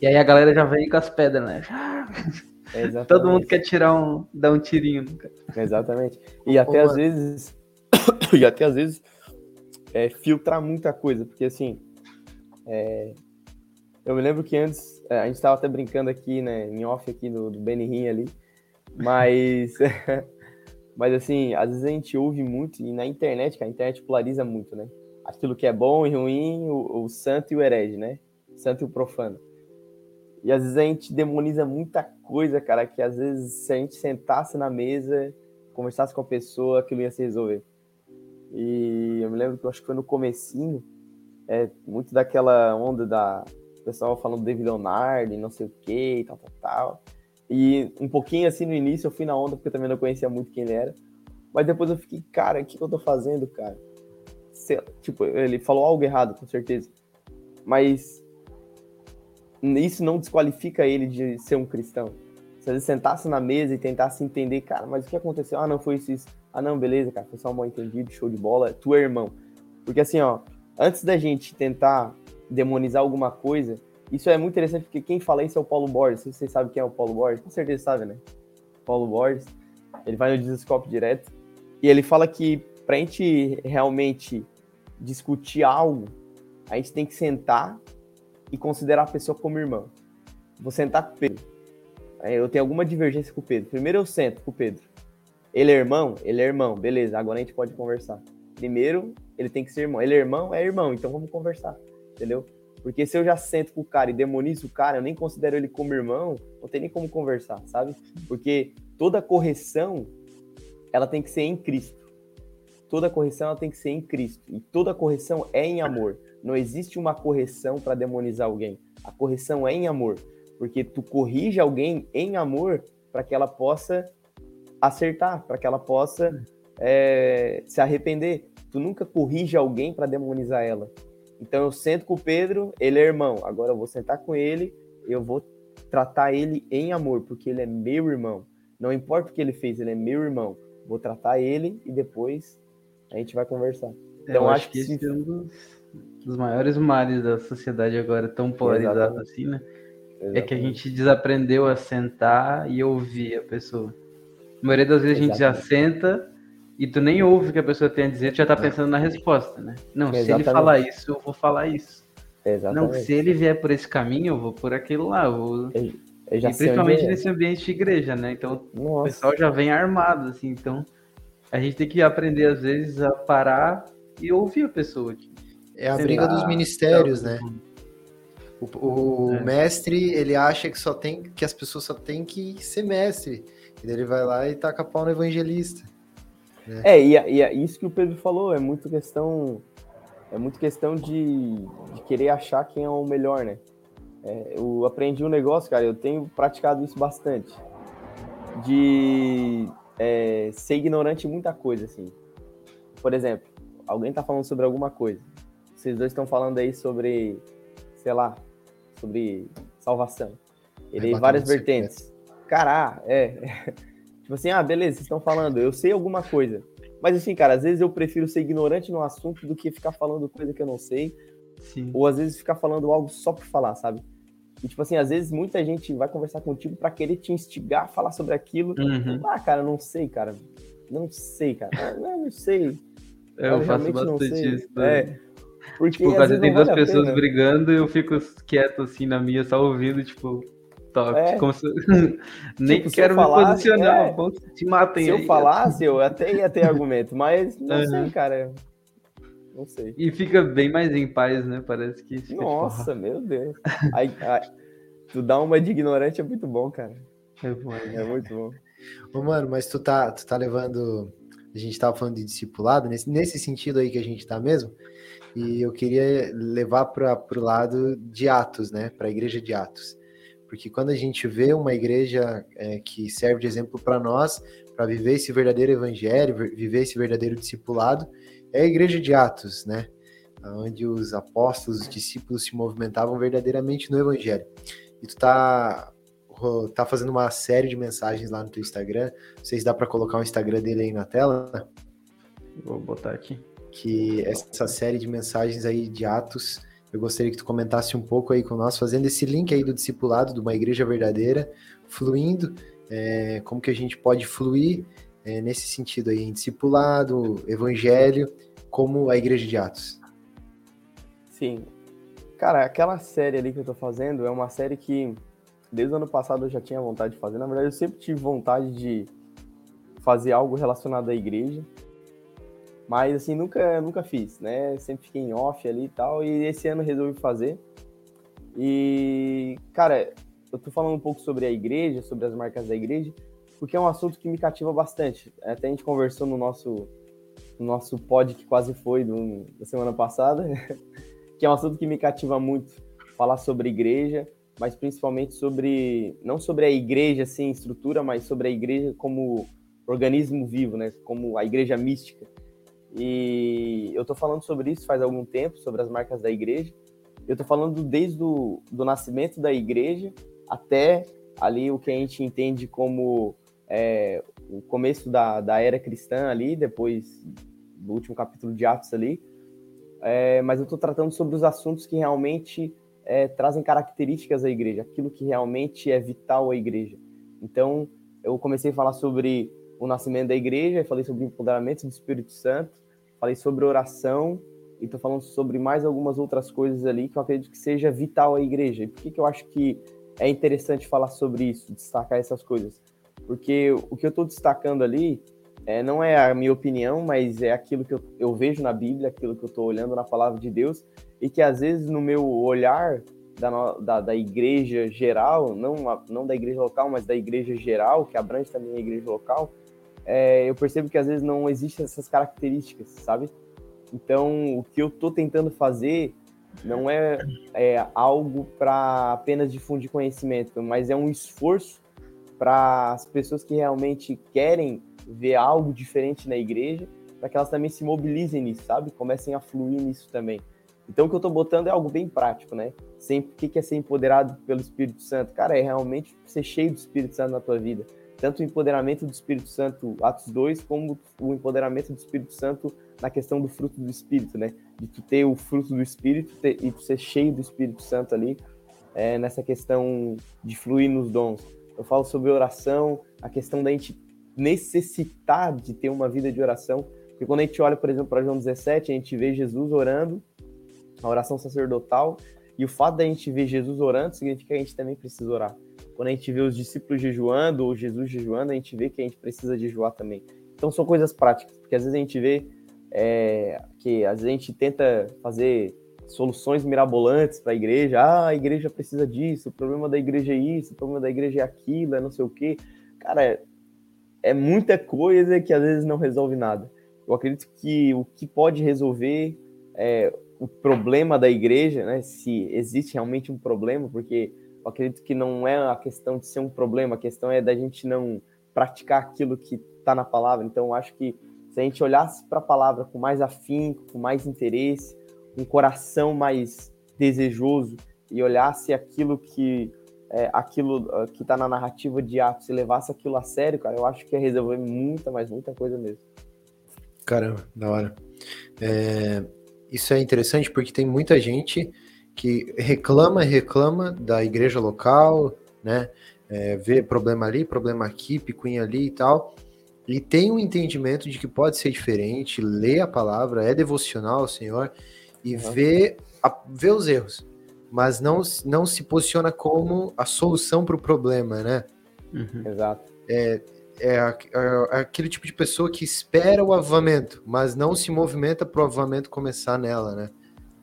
E aí a galera já vem com as pedras, né? Exatamente. Todo mundo quer tirar um. dar um tirinho. né, cara? Exatamente. E até Ô, às mano. vezes. e até às vezes é, filtrar muita coisa, porque assim. é, eu me lembro que antes. é, a gente estava até brincando aqui, né? Em off aqui do, do Benny Rim ali. Mas. mas assim, às vezes a gente ouve muito, e na internet, que a internet polariza muito, né? Aquilo que é bom e ruim, o, o santo e o herege, né? O santo e o profano. E às vezes a gente demoniza muita coisa, cara, que às vezes se a gente sentasse na mesa, conversasse com a pessoa, aquilo ia se resolver. E eu me lembro que eu acho que foi no comecinho, é, muito daquela onda da o pessoal falando do David Leonardo e não sei o que, e tal, tal, tal. E um pouquinho assim no início eu fui na onda, porque eu também não conhecia muito quem ele era. Mas depois eu fiquei, cara, o que, que eu tô fazendo, cara? Sei tipo, ele falou algo errado, com certeza. Mas isso não desqualifica ele de ser um cristão. Se ele sentasse na mesa e tentasse entender, cara, mas o que aconteceu? Ah, não, foi isso, isso. Ah, não, beleza, cara, foi só um mal entendido, show de bola, tu é irmão. Porque assim, ó, antes da gente tentar demonizar alguma coisa, isso é muito interessante porque quem fala isso é o Paulo Borges. Se vocês sabem quem é o Paulo Borges, com certeza sabe, né? Paulo Borges, ele vai no Discoscope direto e ele fala que pra gente realmente discutir algo, a gente tem que sentar e considerar a pessoa como irmão. Vou sentar com o Pedro. Eu tenho alguma divergência com o Pedro. Primeiro eu sento com o Pedro. Ele é irmão? Ele é irmão. Beleza, agora a gente pode conversar. Primeiro, ele tem que ser irmão. Ele é irmão? É irmão, então vamos conversar. Entendeu? Porque se eu já sento com o cara e demonizo o cara, eu nem considero ele como irmão, não tem nem como conversar, sabe? Porque toda correção, ela tem que ser em Cristo. Toda correção, ela tem que ser em Cristo. E toda correção é em amor. Não existe uma correção para demonizar alguém. A correção é em amor. Porque tu corrige alguém em amor para que ela possa acertar, para que ela possa é, se arrepender. Tu nunca corrige alguém para demonizar ela. Então eu sento com o Pedro, ele é irmão. Agora eu vou sentar com ele, eu vou tratar ele em amor, porque ele é meu irmão. Não importa o que ele fez, ele é meu irmão. Vou tratar ele e depois a gente vai conversar. Então, eu acho acho que que esse é um dos, dos maiores males da sociedade agora, tão polarizada Exatamente. assim, né? É que a gente desaprendeu a sentar e ouvir a pessoa. A maioria das vezes a gente já Exatamente. senta e tu nem ouve o que a pessoa tem a dizer, tu já tá pensando na resposta, né? Não, se ele Exatamente. falar isso, eu vou falar isso. Não, Exatamente. se ele vier por esse caminho, eu vou por aquilo lá. Eu vou... Eu já E principalmente é. nesse ambiente de igreja, né? Então o Nossa, pessoal já vem armado, assim. Então a gente tem que aprender, às vezes, a parar e ouvir a pessoa. É a sei briga lá, dos ministérios, né? tipo, O, o É. mestre, ele acha que só tem que as pessoas só têm que ser mestre. E daí ele vai lá e taca pau no evangelista. É, e, é- e é isso que o Pedro falou, é muito questão. É muito questão de, de querer achar quem é o melhor, né? É, eu aprendi um negócio, cara, eu tenho praticado isso bastante. De é, ser ignorante em muita coisa, assim. Por exemplo, alguém tá falando sobre alguma coisa. Vocês dois estão falando aí sobre, sei lá, sobre salvação. Ele Arrebatamento várias vertentes. Cará, é. Tipo assim, ah, beleza, vocês estão falando, eu sei alguma coisa. Mas assim, cara, às vezes eu prefiro ser ignorante no assunto do que ficar falando coisa que eu não sei, Sim. ou às vezes ficar falando algo só por falar, sabe? E tipo assim, às vezes muita gente vai conversar contigo pra querer te instigar a falar sobre aquilo. Uhum. Ah, cara, não sei, cara. Não sei, cara. Ah, Não, não sei. É, Eu faço bastante sei. isso. também. É. Porque Tipo, às vezes tem duas vale pessoas brigando e eu fico quieto assim na minha, só ouvindo, tipo, top. É. Como se... Nem Tipo, se quero eu me falasse, posicionar, é. bom, se matem Se eu aí. falasse, eu até ia ter argumento, mas não Uhum. sei, cara. Não sei. E fica bem mais em paz, né? Parece que fica, tipo, Nossa, meu Deus. Aí, aí, tu dá uma de ignorante é muito bom, cara. é bom, né? É muito bom. Ô, mano, mas tu tá, tu tá levando. A gente tava falando de discipulado, nesse, nesse sentido aí que a gente tá mesmo. E eu queria levar para pro lado de Atos, né? Para a igreja de Atos. Porque quando a gente vê uma igreja é, que serve de exemplo para nós, para viver esse verdadeiro evangelho, ver- viver esse verdadeiro discipulado, é a igreja de Atos, né? Onde os apóstolos, os discípulos se movimentavam verdadeiramente no evangelho. E tu tá tá fazendo uma série de mensagens lá no teu Instagram. Não sei se dá para colocar o Instagram dele aí na tela. Vou botar aqui. Que essa série de mensagens aí de Atos, eu gostaria que tu comentasse um pouco aí com nós, fazendo esse link aí do discipulado, de uma igreja verdadeira, fluindo, é, como que a gente pode fluir é, nesse sentido aí, em discipulado, evangelho, como a igreja de Atos. Sim. Cara, aquela série ali que eu tô fazendo é uma série que desde o ano passado eu já tinha vontade de fazer. Na verdade, eu sempre tive vontade de fazer algo relacionado à igreja. Mas assim, nunca, nunca fiz, né? Sempre fiquei em off ali e tal. E esse ano resolvi fazer. E, cara, eu tô falando um pouco sobre a igreja, sobre as marcas da igreja, porque é um assunto que me cativa bastante. Até a gente conversou no nosso, no nosso pod que quase foi do, da semana passada, que é um assunto que me cativa muito. Falar sobre igreja, mas principalmente sobre, não sobre a igreja assim, estrutura, mas sobre a igreja como organismo vivo, né? Como a igreja mística. E eu tô falando sobre isso faz algum tempo, sobre as marcas da igreja. Eu tô falando desde o do nascimento da igreja até ali o que a gente entende como é, o começo da, da era cristã ali, depois do último capítulo de Atos ali. É, mas eu estou tratando sobre os assuntos que realmente é, trazem características à igreja, aquilo que realmente é vital à igreja. Então, eu comecei a falar sobre o nascimento da igreja, falei sobre o empoderamento do Espírito Santo, falei sobre oração e estou falando sobre mais algumas outras coisas ali que eu acredito que seja vital à igreja. E por que, que eu acho que é interessante falar sobre isso, destacar essas coisas? Porque o que eu estou destacando ali é, não é a minha opinião, mas é aquilo que eu, eu vejo na Bíblia, aquilo que eu estou olhando na palavra de Deus, e que às vezes no meu olhar da, da, da, igreja geral, não, não da igreja local, mas da igreja geral, que abrange também a igreja local, é, eu percebo que às vezes não existem essas características, sabe? Então, o que eu estou tentando fazer não é, é algo para apenas difundir conhecimento, mas é um esforço para as pessoas que realmente querem ver algo diferente na igreja, para que elas também se mobilizem nisso, sabe? Comecem a fluir nisso também. Então, o que eu estou botando é algo bem prático, né? Sempre, o que é ser empoderado pelo Espírito Santo? Cara, é realmente ser cheio do Espírito Santo na tua vida. Tanto o empoderamento do Espírito Santo, Atos 2, como o empoderamento do Espírito Santo na questão do fruto do Espírito, né? De tu ter o fruto do Espírito ter, e tu ser cheio do Espírito Santo ali, é, nessa questão de fluir nos dons. Eu falo sobre oração, a questão da gente necessitar de ter uma vida de oração. Porque quando a gente olha, por exemplo, para João 17, a gente vê Jesus orando, a oração sacerdotal, e o fato da gente ver Jesus orando significa que a gente também precisa orar. Quando a gente vê os discípulos jejuando, ou Jesus jejuando, a gente vê que a gente precisa jejuar também. Então são coisas práticas, porque às vezes a gente vê é, que às vezes a gente tenta fazer soluções mirabolantes para a igreja. Ah, a igreja precisa disso, o problema da igreja é isso, o problema da igreja é aquilo, é não sei o quê. Cara, é muita coisa que às vezes não resolve nada. Eu acredito que o que pode resolver é, o problema da igreja, né? Se existe realmente um problema, porque eu acredito que não é a questão de ser um problema, a questão é da gente não praticar aquilo que está na palavra. Então, eu acho que se a gente olhasse para a palavra com mais afinco, com mais interesse, um coração mais desejoso e olhasse aquilo que é, aquilo ah, que está na narrativa de Atos e levasse aquilo a sério, cara, eu acho que ia resolver muita, mas muita coisa mesmo. Caramba, da hora. É, isso é interessante porque tem muita gente que reclama, reclama da igreja local, né? É, vê problema ali, problema aqui, picuinha ali e tal, e tem um entendimento de que pode ser diferente, lê a palavra, é devocional ao Senhor, e uhum. vê, a, vê os erros, mas não, não se posiciona como a solução para o problema, né? Uhum. Exato. É, é, é, é, aquele tipo de pessoa que espera o avamento, mas não se movimenta para o avamento começar nela, né?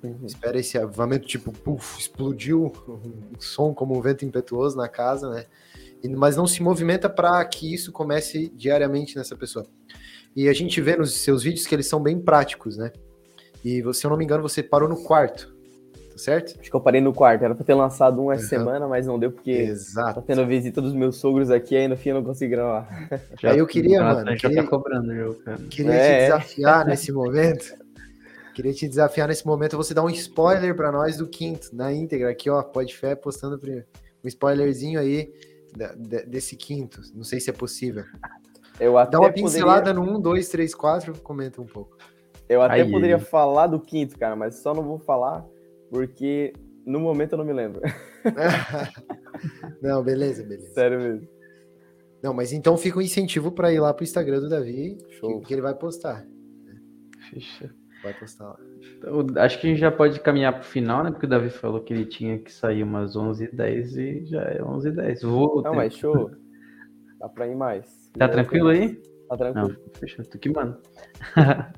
Uhum. Espera esse avamento, tipo, puf, explodiu um som como um vento impetuoso na casa, né? E, mas não se movimenta para que isso comece diariamente nessa pessoa. E a gente vê nos seus vídeos que eles são bem práticos, né? E se eu não me engano, você parou no quarto, tá certo? Acho que eu parei no quarto. Era pra ter lançado um essa uhum. semana, mas não deu porque Exato. tá tendo a visita dos meus sogros aqui e no fim eu não consegui gravar. Já, Aí eu queria, mano. Já queria, tá cobrando, eu, cara. Queria é. te desafiar nesse momento. Queria te desafiar nesse momento. Você dar um spoiler para nós do quinto, na íntegra. Aqui, ó, pode fé postando um spoilerzinho aí desse quinto. Não sei se é possível. Eu até Dá uma pincelada poderia, no 1, 2, 3, 4, comenta um pouco. eu até Aí. poderia falar do quinto, cara, mas só não vou falar porque no momento eu não me lembro. Não, beleza, beleza. Sério mesmo. Não, mas então fica um incentivo para ir lá pro Instagram do Davi, Show. que, que ele vai postar. Fecha. Vai postar lá. Então, acho que a gente já pode caminhar pro final, né? Porque o Davi falou que ele tinha que sair umas 11h10 e já é 11h10. Vou. Não, mas show. Dá pra ir mais. Tá tranquilo aí? Tá Não, tranquilo. fechou. Tu que manda.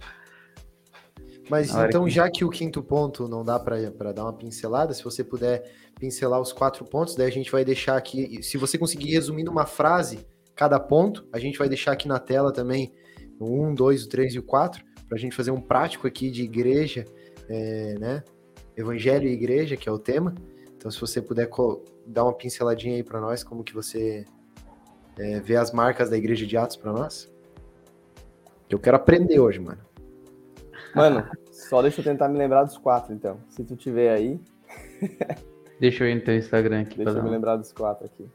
Mas então, que- já que o quinto ponto não dá para dar uma pincelada, se você puder pincelar os quatro pontos, daí a gente vai deixar aqui. Se você conseguir resumir numa frase cada ponto, a gente vai deixar aqui na tela também o 1, 2, o 3 e o 4, para a gente fazer um prático aqui de igreja, é, né? Evangelho e igreja, que é o tema. Então, se você puder dar uma pinceladinha aí para nós, como que você é, vê as marcas da igreja de Atos para nós. Eu quero aprender hoje, mano. Mano, só deixa eu tentar me lembrar dos quatro, então. Se tu tiver aí, Deixa eu ir no teu Instagram aqui deixa pra eu dar me lembrar dos quatro aqui.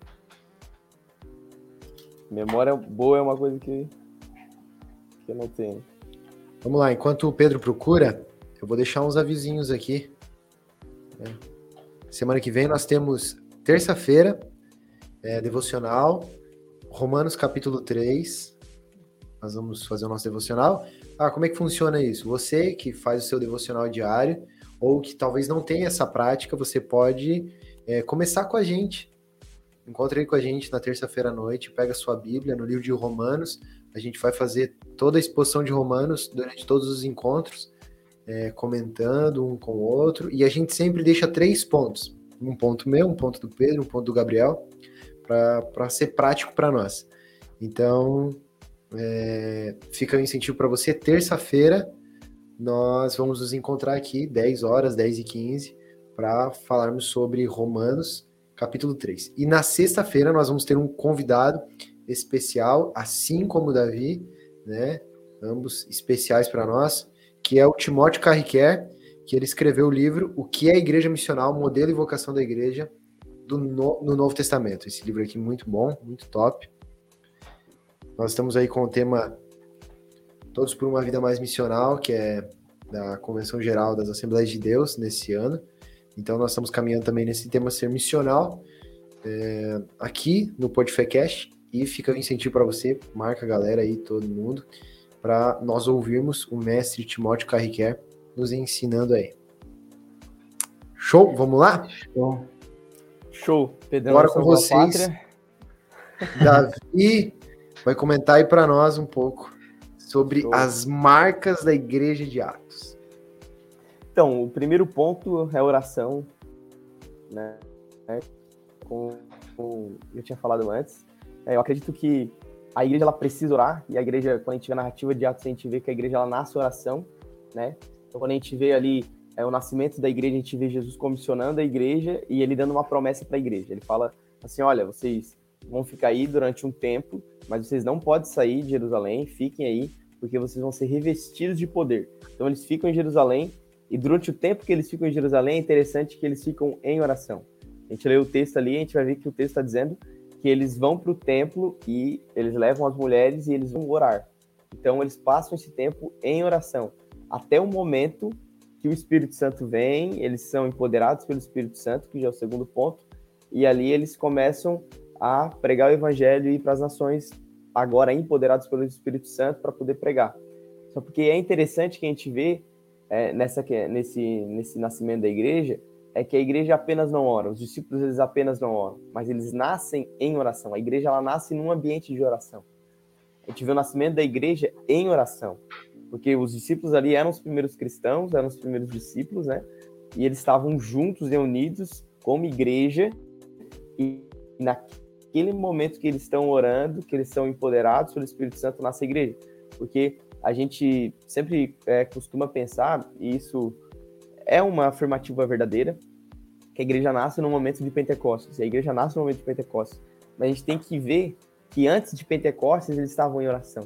Memória boa é uma coisa que, que eu não tenho. Vamos lá, enquanto o Pedro procura, eu vou deixar uns avisinhos aqui. né? Semana que vem nós temos terça-feira, é, devocional, Romanos capítulo 3. Nós vamos fazer o nosso devocional. Ah, como é que funciona isso? Você que faz o seu devocional diário, ou que talvez não tenha essa prática, você pode é, começar com a gente. Encontre aí com a gente na terça-feira à noite, pega sua Bíblia no livro de Romanos. A gente vai fazer toda a exposição de Romanos durante todos os encontros, é, comentando um com o outro. E a gente sempre deixa três pontos: um ponto meu, um ponto do Pedro, um ponto do Gabriel, para ser prático para nós. Então, é, fica o incentivo para você. Terça-feira, nós vamos nos encontrar aqui, 10 horas, 10 e 15, para falarmos sobre Romanos, capítulo 3. E na sexta-feira, nós vamos ter um convidado especial, assim como o Davi, né? Ambos especiais para nós, que é o Timóteo Carriquer, que ele escreveu o livro O que é a Igreja Missional, Modelo e Vocação da Igreja do no, no Novo Testamento. Esse livro aqui muito bom, muito top. Nós estamos aí com o tema Todos por uma Vida Mais Missional, que é da Convenção Geral das Assembleias de Deus nesse ano. Então nós estamos caminhando também nesse tema ser missional é, aqui no Podfecast e fica o incentivo para você, marca a galera aí, todo mundo, para nós ouvirmos o mestre Timóteo Carriquer nos ensinando aí. Show? Vamos lá? Show. Show. Pedrão, Bora com vocês. Davi vai comentar aí para nós um pouco sobre Show. as marcas da Igreja de Atos. Então, o primeiro ponto é a oração, né? Com, com- eu tinha falado antes. É, eu acredito que a igreja ela precisa orar e a igreja, quando a gente vê a narrativa de Atos, a gente vê que a igreja ela nasce oração, né? Então, quando a gente vê ali é, o nascimento da igreja, a gente vê Jesus comissionando a igreja e ele dando uma promessa para a igreja. Ele fala assim: olha, vocês vão ficar aí durante um tempo, mas vocês não podem sair de Jerusalém, fiquem aí, porque vocês vão ser revestidos de poder. Então, eles ficam em Jerusalém e durante o tempo que eles ficam em Jerusalém, é interessante que eles ficam em oração. A gente lê o texto ali, a gente vai ver que o texto está dizendo que eles vão para o templo e eles levam as mulheres e eles vão orar. Então, eles passam esse tempo em oração, até o momento que o Espírito Santo vem, eles são empoderados pelo Espírito Santo, que já é o segundo ponto, e ali eles começam a pregar o evangelho e ir para as nações, agora empoderados pelo Espírito Santo, para poder pregar. Só porque é interessante que a gente vê é, nessa, nesse, nesse nascimento da igreja, é que a igreja apenas não ora, os discípulos eles apenas não oram, mas eles nascem em oração. A igreja ela nasce num ambiente de oração. A gente vê o nascimento da igreja em oração, porque os discípulos ali eram os primeiros cristãos, eram os primeiros discípulos, né? E eles estavam juntos e unidos como igreja, e naquele momento que eles estão orando, que eles são empoderados pelo Espírito Santo, nasce a igreja. Porque a gente sempre é, costuma pensar, e isso é uma afirmativa verdadeira, que a igreja nasce no momento de Pentecostes. E a igreja nasce no momento de Pentecostes. Mas a gente tem que ver que antes de Pentecostes eles estavam em oração.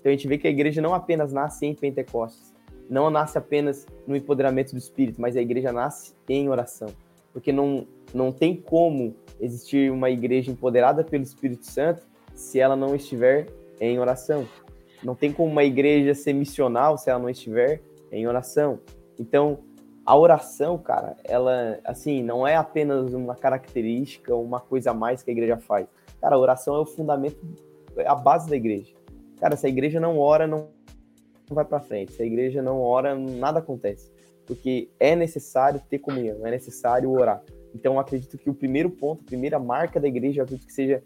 Então a gente vê que a igreja não apenas nasce em Pentecostes, não nasce apenas no empoderamento do Espírito, mas a igreja nasce em oração. Porque não, não tem como existir uma igreja empoderada pelo Espírito Santo se ela não estiver em oração. Não tem como uma igreja ser missional se ela não estiver em oração. Então, a oração, cara, ela, assim, não é apenas uma característica, uma coisa a mais que a igreja faz. Cara, a oração é o fundamento, é a base da igreja. Cara, se a igreja não ora, não vai para frente. Se a igreja não ora, nada acontece. Porque é necessário ter comunhão, é necessário orar. Então, acredito que o primeiro ponto, a primeira marca da igreja, acredito que seja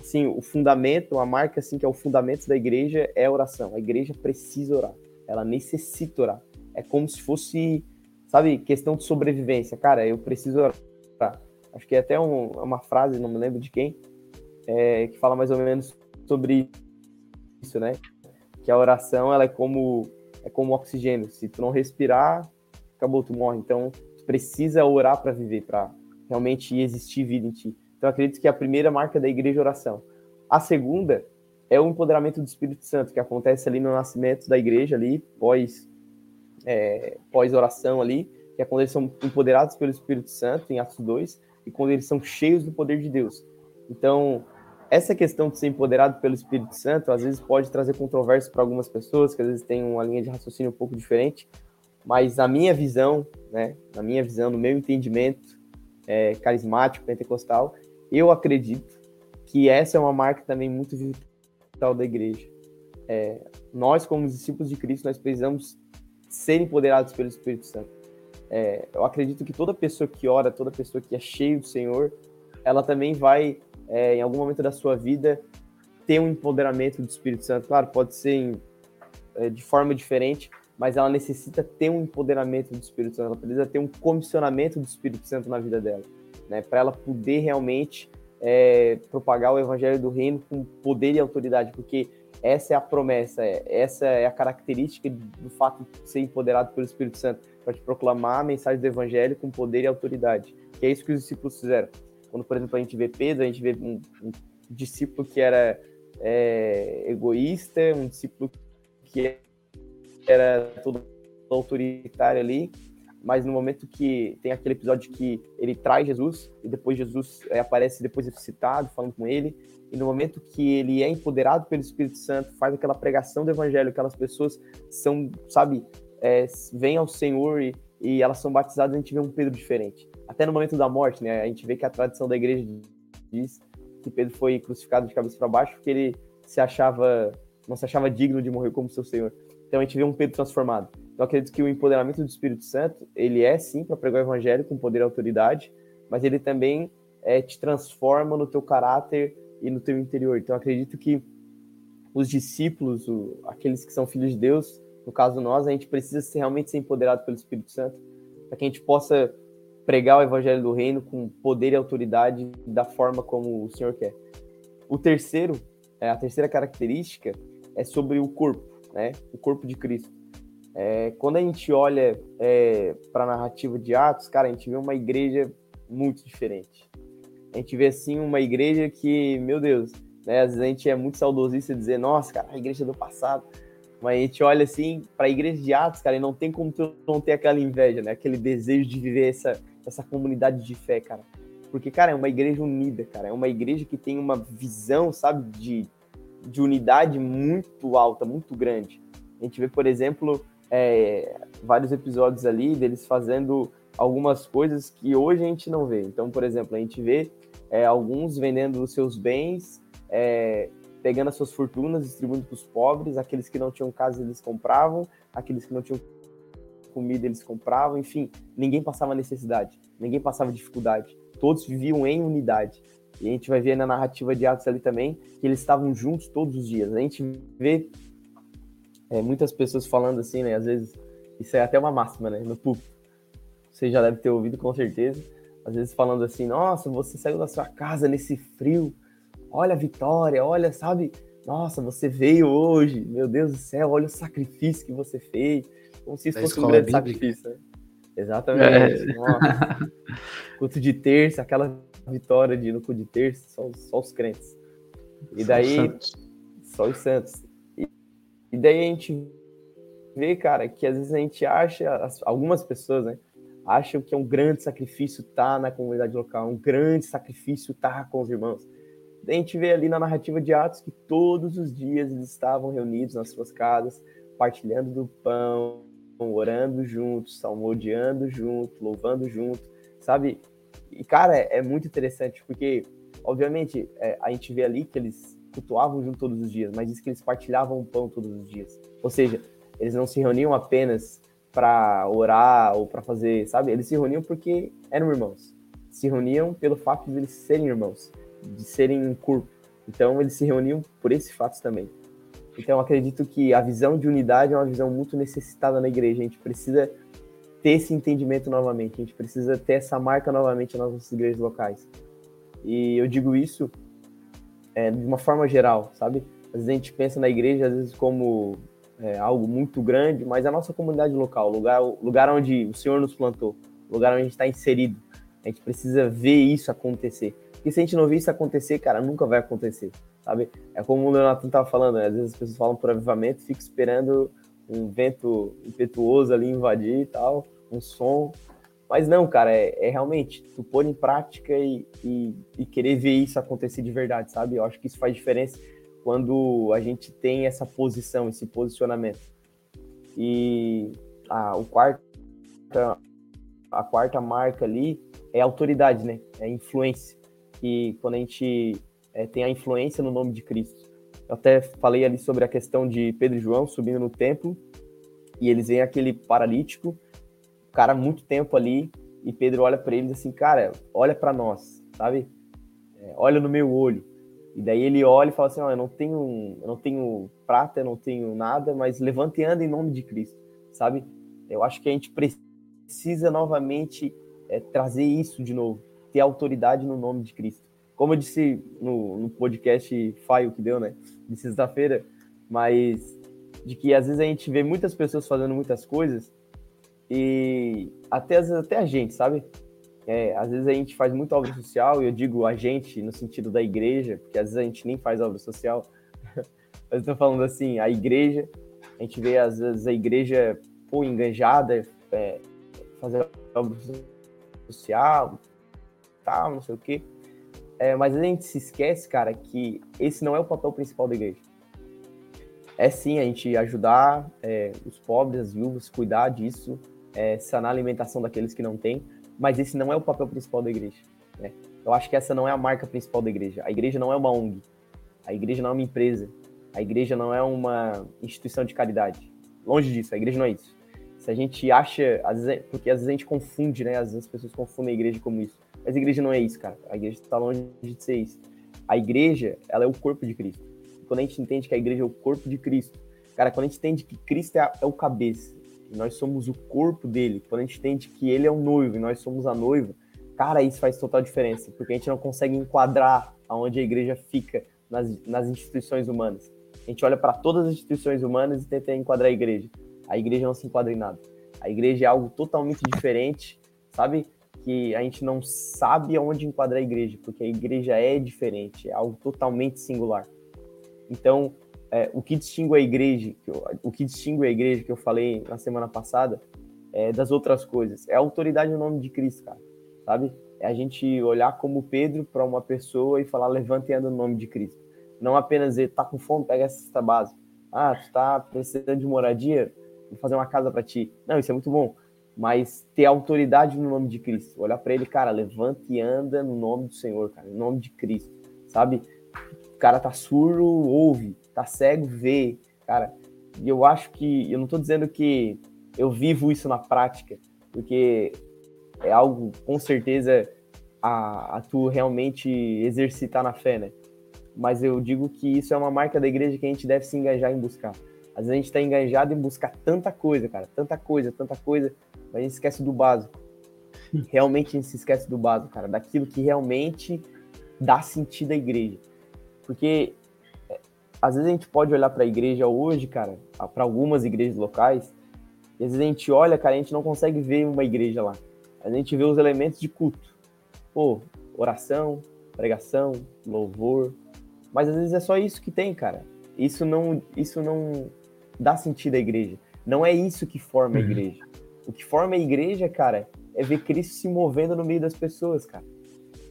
assim, o fundamento, a marca assim que é o fundamento da igreja é a oração. A igreja precisa orar. Ela necessita orar. É como se fosse, sabe, questão de sobrevivência. Cara, eu preciso orar. Acho que é até um, uma frase, não me lembro de quem, é, que fala mais ou menos sobre isso, né? Que a oração ela é como é como oxigênio. Se tu não respirar, acabou, tu morre. Então, tu precisa orar para viver, para realmente existir vida em ti. Então, acredito que a primeira marca da igreja é oração. A segunda é o empoderamento do Espírito Santo, que acontece ali no nascimento da igreja, ali, pós, é, pós oração ali, que é quando eles são empoderados pelo Espírito Santo, em Atos 2, e quando eles são cheios do poder de Deus. Então, essa questão de ser empoderado pelo Espírito Santo, às vezes pode trazer controvérsia para algumas pessoas, que às vezes têm uma linha de raciocínio um pouco diferente, mas na minha visão, né, na minha visão, no meu entendimento é, carismático, pentecostal, eu acredito que essa é uma marca também muito vital da igreja. É, nós, como discípulos de Cristo, nós precisamos ser empoderados pelo Espírito Santo. É, eu acredito que toda pessoa que ora, toda pessoa que é cheia do Senhor, ela também vai, é, em algum momento da sua vida, ter um empoderamento do Espírito Santo. Claro, pode ser em, é, de forma diferente, mas ela necessita ter um empoderamento do Espírito Santo. Ela precisa ter um comissionamento do Espírito Santo na vida dela né, para ela poder realmente é, propagar o evangelho do reino com poder e autoridade, porque essa é a promessa, é, essa é a característica do fato de ser empoderado pelo Espírito Santo, para te proclamar a mensagem do evangelho com poder e autoridade. Que é isso que os discípulos fizeram. Quando, por exemplo, a gente vê Pedro, a gente vê um, um discípulo que era é, egoísta, um discípulo que era todo autoritário ali, mas no momento que tem aquele episódio que ele traz Jesus e depois Jesus é, aparece depois ressuscitado falando com ele e no momento que ele é empoderado pelo Espírito Santo faz aquela pregação do Evangelho aquelas pessoas são sabe é, vêm ao Senhor e, e, elas são batizadas a gente vê um Pedro diferente. Até no momento da morte né a gente vê que a tradição da igreja diz que Pedro foi crucificado de cabeça para baixo porque ele se achava não se achava digno de morrer como seu Senhor. Então a gente vê um Pedro transformado eu acredito que o empoderamento do Espírito Santo, ele é sim para pregar o evangelho com poder e autoridade, mas ele também é, te transforma no teu caráter e no teu interior. Então, acredito que os discípulos, o, aqueles que são filhos de Deus, no caso nós, a gente precisa ser, realmente ser empoderado pelo Espírito Santo, para que a gente possa pregar o evangelho do reino com poder e autoridade da forma como o Senhor quer. O terceiro, é, a terceira característica é sobre o corpo, né? O corpo de Cristo. É, quando a gente olha é, para a narrativa de Atos, cara, a gente vê uma igreja muito diferente. A gente vê, assim, uma igreja que, meu Deus, né, às vezes a gente é muito saudosista dizer, nossa, cara, a igreja do passado. Mas a gente olha, assim, para a igreja de Atos, cara, e não tem como tu não ter aquela inveja, né? Aquele desejo de viver essa, essa comunidade de fé, cara. Porque, cara, é uma igreja unida, cara. É uma igreja que tem uma visão, sabe, de, de unidade muito alta, muito grande. A gente vê, por exemplo, é, vários episódios ali deles fazendo algumas coisas que hoje a gente não vê. Então, por exemplo, a gente vê é, alguns vendendo os seus bens, é, pegando as suas fortunas, distribuindo para os pobres, aqueles que não tinham casa eles compravam, aqueles que não tinham comida eles compravam, enfim, ninguém passava necessidade, ninguém passava dificuldade, todos viviam em unidade. E a gente vai ver na narrativa de Atos ali também que eles estavam juntos todos os dias. A gente vê é, muitas pessoas falando assim, né? Às vezes, isso é até uma máxima, né? No público. Você já deve ter ouvido com certeza. Às vezes falando assim, nossa, você saiu da sua casa nesse frio. Olha a vitória, olha, sabe? Nossa, você veio hoje. Meu Deus do céu, olha o sacrifício que você fez. Como se isso fosse um grande bíblica. sacrifício, né? Exatamente. É. Culto de terça, aquela vitória de no culto de terça, só, só os crentes. E daí, só os santos. E daí a gente vê, cara, que às vezes a gente acha, algumas pessoas, né, acham que é um grande sacrifício estar tá na comunidade local, um grande sacrifício estar tá com os irmãos. a gente vê ali na narrativa de Atos que todos os dias eles estavam reunidos nas suas casas, partilhando do pão, orando juntos, salmodiando junto, louvando junto, sabe? E, cara, é, é muito interessante, porque, obviamente, é, a gente vê ali que eles cultuavam junto todos os dias, mas diz que eles partilhavam o pão todos os dias. Ou seja, eles não se reuniam apenas para orar ou para fazer, sabe? Eles se reuniam porque eram irmãos. Se reuniam pelo fato de eles serem irmãos, de serem um corpo. Então, eles se reuniam por esse fato também. Então, acredito que a visão de unidade é uma visão muito necessitada na igreja. A gente precisa ter esse entendimento novamente, a gente precisa ter essa marca novamente nas nossas igrejas locais. E eu digo isso é, de uma forma geral, sabe? Às vezes a gente pensa na igreja, às vezes, como é, algo muito grande, mas a nossa comunidade local, o lugar, lugar onde o Senhor nos plantou, o lugar onde a gente está inserido, a gente precisa ver isso acontecer. Porque se a gente não ver isso acontecer, cara, nunca vai acontecer, sabe? É como o Leonardo estava falando, né? às vezes as pessoas falam por avivamento, fica esperando um vento impetuoso ali invadir e tal, um som. Mas não, cara, é, é realmente tu pôr em prática e, e, e, querer ver isso acontecer de verdade, sabe? Eu acho que isso faz diferença quando a gente tem essa posição, esse posicionamento. E a, o quarto, a quarta marca ali é autoridade, né? É influência. E quando a gente é, tem a influência no nome de Cristo. Eu até falei ali sobre a questão de Pedro e João subindo no templo e eles veem aquele paralítico, cara muito tempo ali e Pedro olha para eles assim, cara, olha para nós, sabe? É, olha no meu olho. E daí ele olha e fala assim, oh, eu não tenho, eu não tenho prata, eu não tenho nada, mas levanta e anda em nome de Cristo, sabe? Eu acho que a gente precisa novamente é, trazer isso de novo, ter autoridade no nome de Cristo como eu disse no, no podcast Faio que deu, né? De sexta-feira, mas de que às vezes a gente vê muitas pessoas fazendo muitas coisas e até, às vezes, até a gente, sabe? É, às vezes a gente faz muita obra social, e eu digo a gente no sentido da igreja, porque às vezes a gente nem faz obra social, mas eu tô falando assim, a igreja, a gente vê às vezes a igreja, pô, enganjada, é, fazer obra social, tal, não sei o quê, é, mas a gente se esquece, cara, que esse não é o papel principal da igreja. É sim a gente ajudar é, os pobres, as viúvas, cuidar disso, é, sanar a alimentação daqueles que não têm, mas esse não é o papel principal da igreja. Né? Eu acho que essa não é a marca principal da igreja. A igreja não é uma ONG, a igreja não é uma empresa, a igreja não é uma instituição de caridade. Longe disso, a igreja não é isso. Se a gente acha, às vezes, porque às vezes a gente confunde, né? Às vezes as pessoas confundem a igreja como isso. Mas a igreja não é isso, cara. A igreja está longe de ser isso. A igreja, ela é o corpo de Cristo. Quando a gente entende que a igreja é o corpo de Cristo, cara, quando a gente entende que Cristo é, a, é o cabeça, nós somos o corpo dele, quando a gente entende que ele é o noivo e nós somos a noiva, cara, isso faz total diferença, porque a gente não consegue enquadrar aonde a igreja fica nas, nas instituições humanas. A gente olha para todas as instituições humanas e tenta enquadrar a igreja. A igreja não se enquadra em nada. A igreja é algo totalmente diferente, sabe? que a gente não sabe aonde enquadrar a igreja, porque a igreja é diferente, é algo totalmente singular. Então, é, o que distingue a igreja, o que distingue a igreja que eu falei na semana passada, é, das outras coisas, é a autoridade no nome de Cristo, cara, sabe? É a gente olhar como Pedro para uma pessoa e falar, levanta e anda no nome de Cristo. Não apenas dizer, tá com fome, pega essa cesta básica. Ah, tu tá precisando de moradia, vou fazer uma casa para ti. Não, isso é muito bom mas ter autoridade no nome de Cristo. Olhar para ele, cara, levanta e anda no nome do Senhor, cara, no nome de Cristo, sabe? O cara tá surdo, ouve, tá cego, vê, cara. E eu acho que, eu não tô dizendo que eu vivo isso na prática, porque é algo, com certeza, a, a tu realmente exercitar na fé, né? Mas eu digo que isso é uma marca da igreja que a gente deve se engajar em buscar. Às vezes a gente está engajado em buscar tanta coisa, cara, tanta coisa, tanta coisa, mas a gente esquece do básico. Realmente a gente se esquece do básico, cara, daquilo que realmente dá sentido à igreja. Porque às vezes a gente pode olhar para a igreja hoje, cara, para algumas igrejas locais, e às vezes a gente olha, cara, a gente não consegue ver uma igreja lá. A gente vê os elementos de culto. Pô, oração, pregação, louvor. Mas às vezes é só isso que tem, cara. Isso não, isso não dá sentido à igreja. Não é isso que forma a uhum. igreja. O que forma a igreja, cara, é ver Cristo se movendo no meio das pessoas, cara.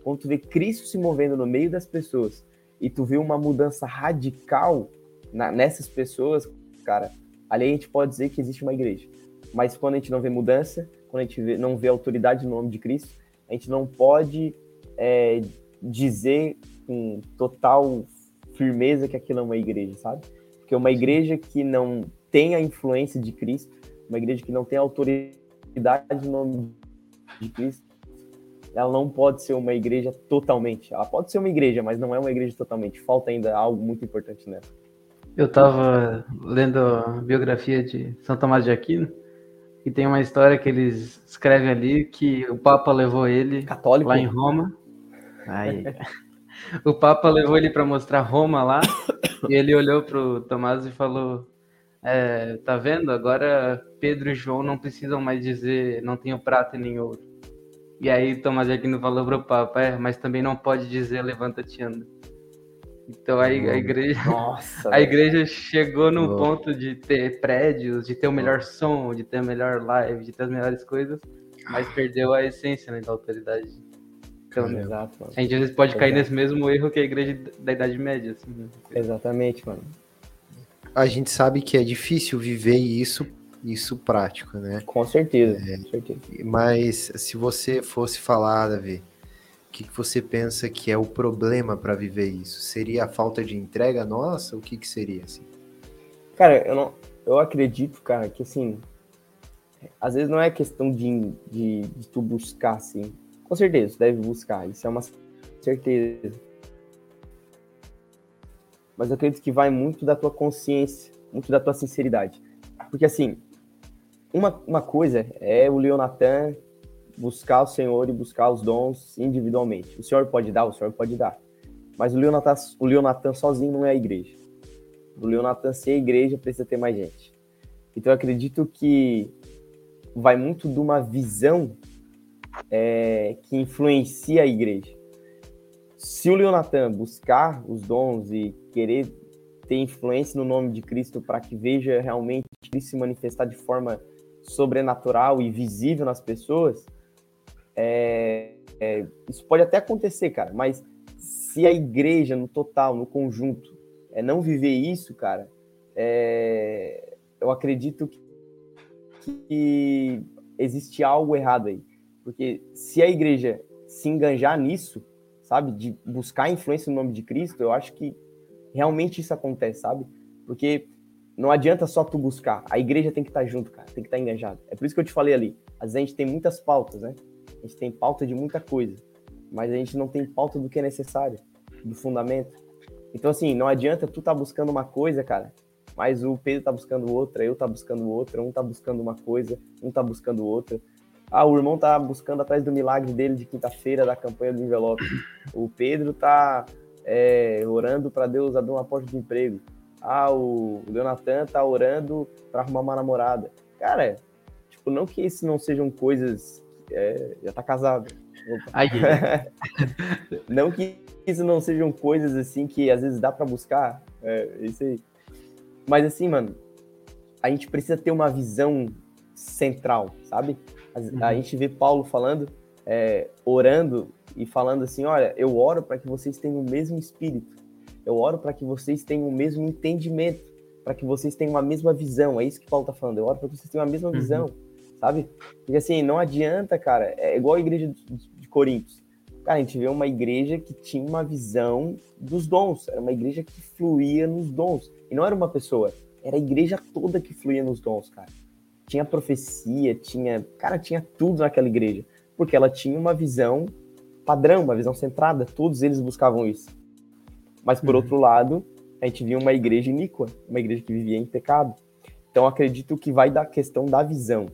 Quando tu vê Cristo se movendo no meio das pessoas, e tu vê uma mudança radical na, nessas pessoas, cara, ali a gente pode dizer que existe uma igreja. Mas quando a gente não vê mudança, quando a gente vê, não vê autoridade no nome de Cristo, a gente não pode é, dizer com total firmeza que aquilo é uma igreja, sabe? Porque uma igreja que não tem a influência de Cristo, uma igreja que não tem autoridade no nome de Cristo, ela não pode ser uma igreja totalmente. Ela pode ser uma igreja, mas não é uma igreja totalmente. Falta ainda algo muito importante nela. Eu estava lendo a biografia de São Tomás de Aquino e tem uma história que eles escrevem ali que o Papa levou ele Católico? lá em Roma. Aí, o Papa levou ele para mostrar Roma lá e ele olhou pro Tomás e falou: é, "Tá vendo? Agora Pedro e João não precisam mais dizer não tenho prata e nem ouro." E aí Tomás Aquino falou pro Papa: "É, mas também não pode dizer levanta-te anda." Então aí a igreja, Nossa, a igreja chegou num ponto de ter prédios, de ter o melhor som, de ter a melhor live, de ter as melhores coisas, mas perdeu a essência né, da autoridade. Então, Caramba. Exato, mano. a gente às vezes pode cair Exato. nesse mesmo erro que a igreja da Idade Média. Assim, né? Exatamente, mano. A gente sabe que é difícil viver isso, isso prático, né? Com certeza, É. com certeza. Mas se você fosse falar, Davi, o que, que você pensa que é o problema para viver isso? Seria a falta de entrega nossa? O que, que seria assim? Cara, eu não, eu acredito, cara, que assim, às vezes não é questão de, de, de tu buscar, assim. Com certeza, tu deve buscar, isso é uma certeza. Mas eu acredito que vai muito da tua consciência, muito da tua sinceridade. Porque assim, uma, uma coisa é o Leonatan buscar o Senhor e buscar os dons individualmente. O Senhor pode dar, o Senhor pode dar. Mas o Leonatan, o Leonatan sozinho não é a igreja. O Leonatan ser a igreja precisa ter mais gente. Então eu acredito que vai muito de uma visão é, que influencia a igreja. Se o Leonatan buscar os dons e querer ter influência no nome de Cristo para que veja realmente Cristo se manifestar de forma sobrenatural e visível nas pessoas, é, é, isso pode até acontecer, cara, mas se a igreja no total, no conjunto, é não viver isso, cara, é, eu acredito que, que existe algo errado aí. Porque se a igreja se enganjar nisso, sabe, de buscar influência no nome de Cristo, eu acho que realmente isso acontece, sabe? Porque não adianta só tu buscar, a igreja tem que estar junto, cara, tem que estar engajado. É por isso que eu te falei ali, às vezes a gente tem muitas pautas, né? A gente tem pauta de muita coisa, mas a gente não tem pauta do que é necessário, do fundamento. Então, assim, não adianta tu tá buscando uma coisa, cara, mas o Pedro tá buscando outra, eu tá buscando outra, um tá buscando uma coisa, um tá buscando outra. Ah, o irmão tá buscando atrás do milagre dele de quinta-feira da campanha do envelope. O Pedro tá é, orando para Deus abrir uma porta de emprego. Ah, o Leonatan tá orando para arrumar uma namorada. Cara, tipo, não que isso não sejam coisas. é, já tá casado. Aí, não que isso não sejam coisas assim que às vezes dá para buscar. É, isso aí. Mas assim, mano, a gente precisa ter uma visão central, sabe? A, a Uhum. gente vê Paulo falando, é, orando e falando assim: olha, eu oro para que vocês tenham o mesmo espírito, eu oro para que vocês tenham o mesmo entendimento, para que vocês tenham a mesma visão. É isso que Paulo tá falando. Eu oro para que vocês tenham a mesma Uhum. visão, sabe? Porque assim, não adianta, cara. É igual a igreja de, de Coríntios. Cara, a gente vê uma igreja que tinha uma visão dos dons. Era uma igreja que fluía nos dons. E não era uma pessoa, era a igreja toda que fluía nos dons, cara. Tinha profecia, tinha. Cara, tinha tudo naquela igreja. Porque ela tinha uma visão padrão, uma visão centrada. Todos eles buscavam isso. Mas, por Uhum. outro lado, a gente via uma igreja iníqua, uma igreja que vivia em pecado. Então, acredito que vai da questão da visão.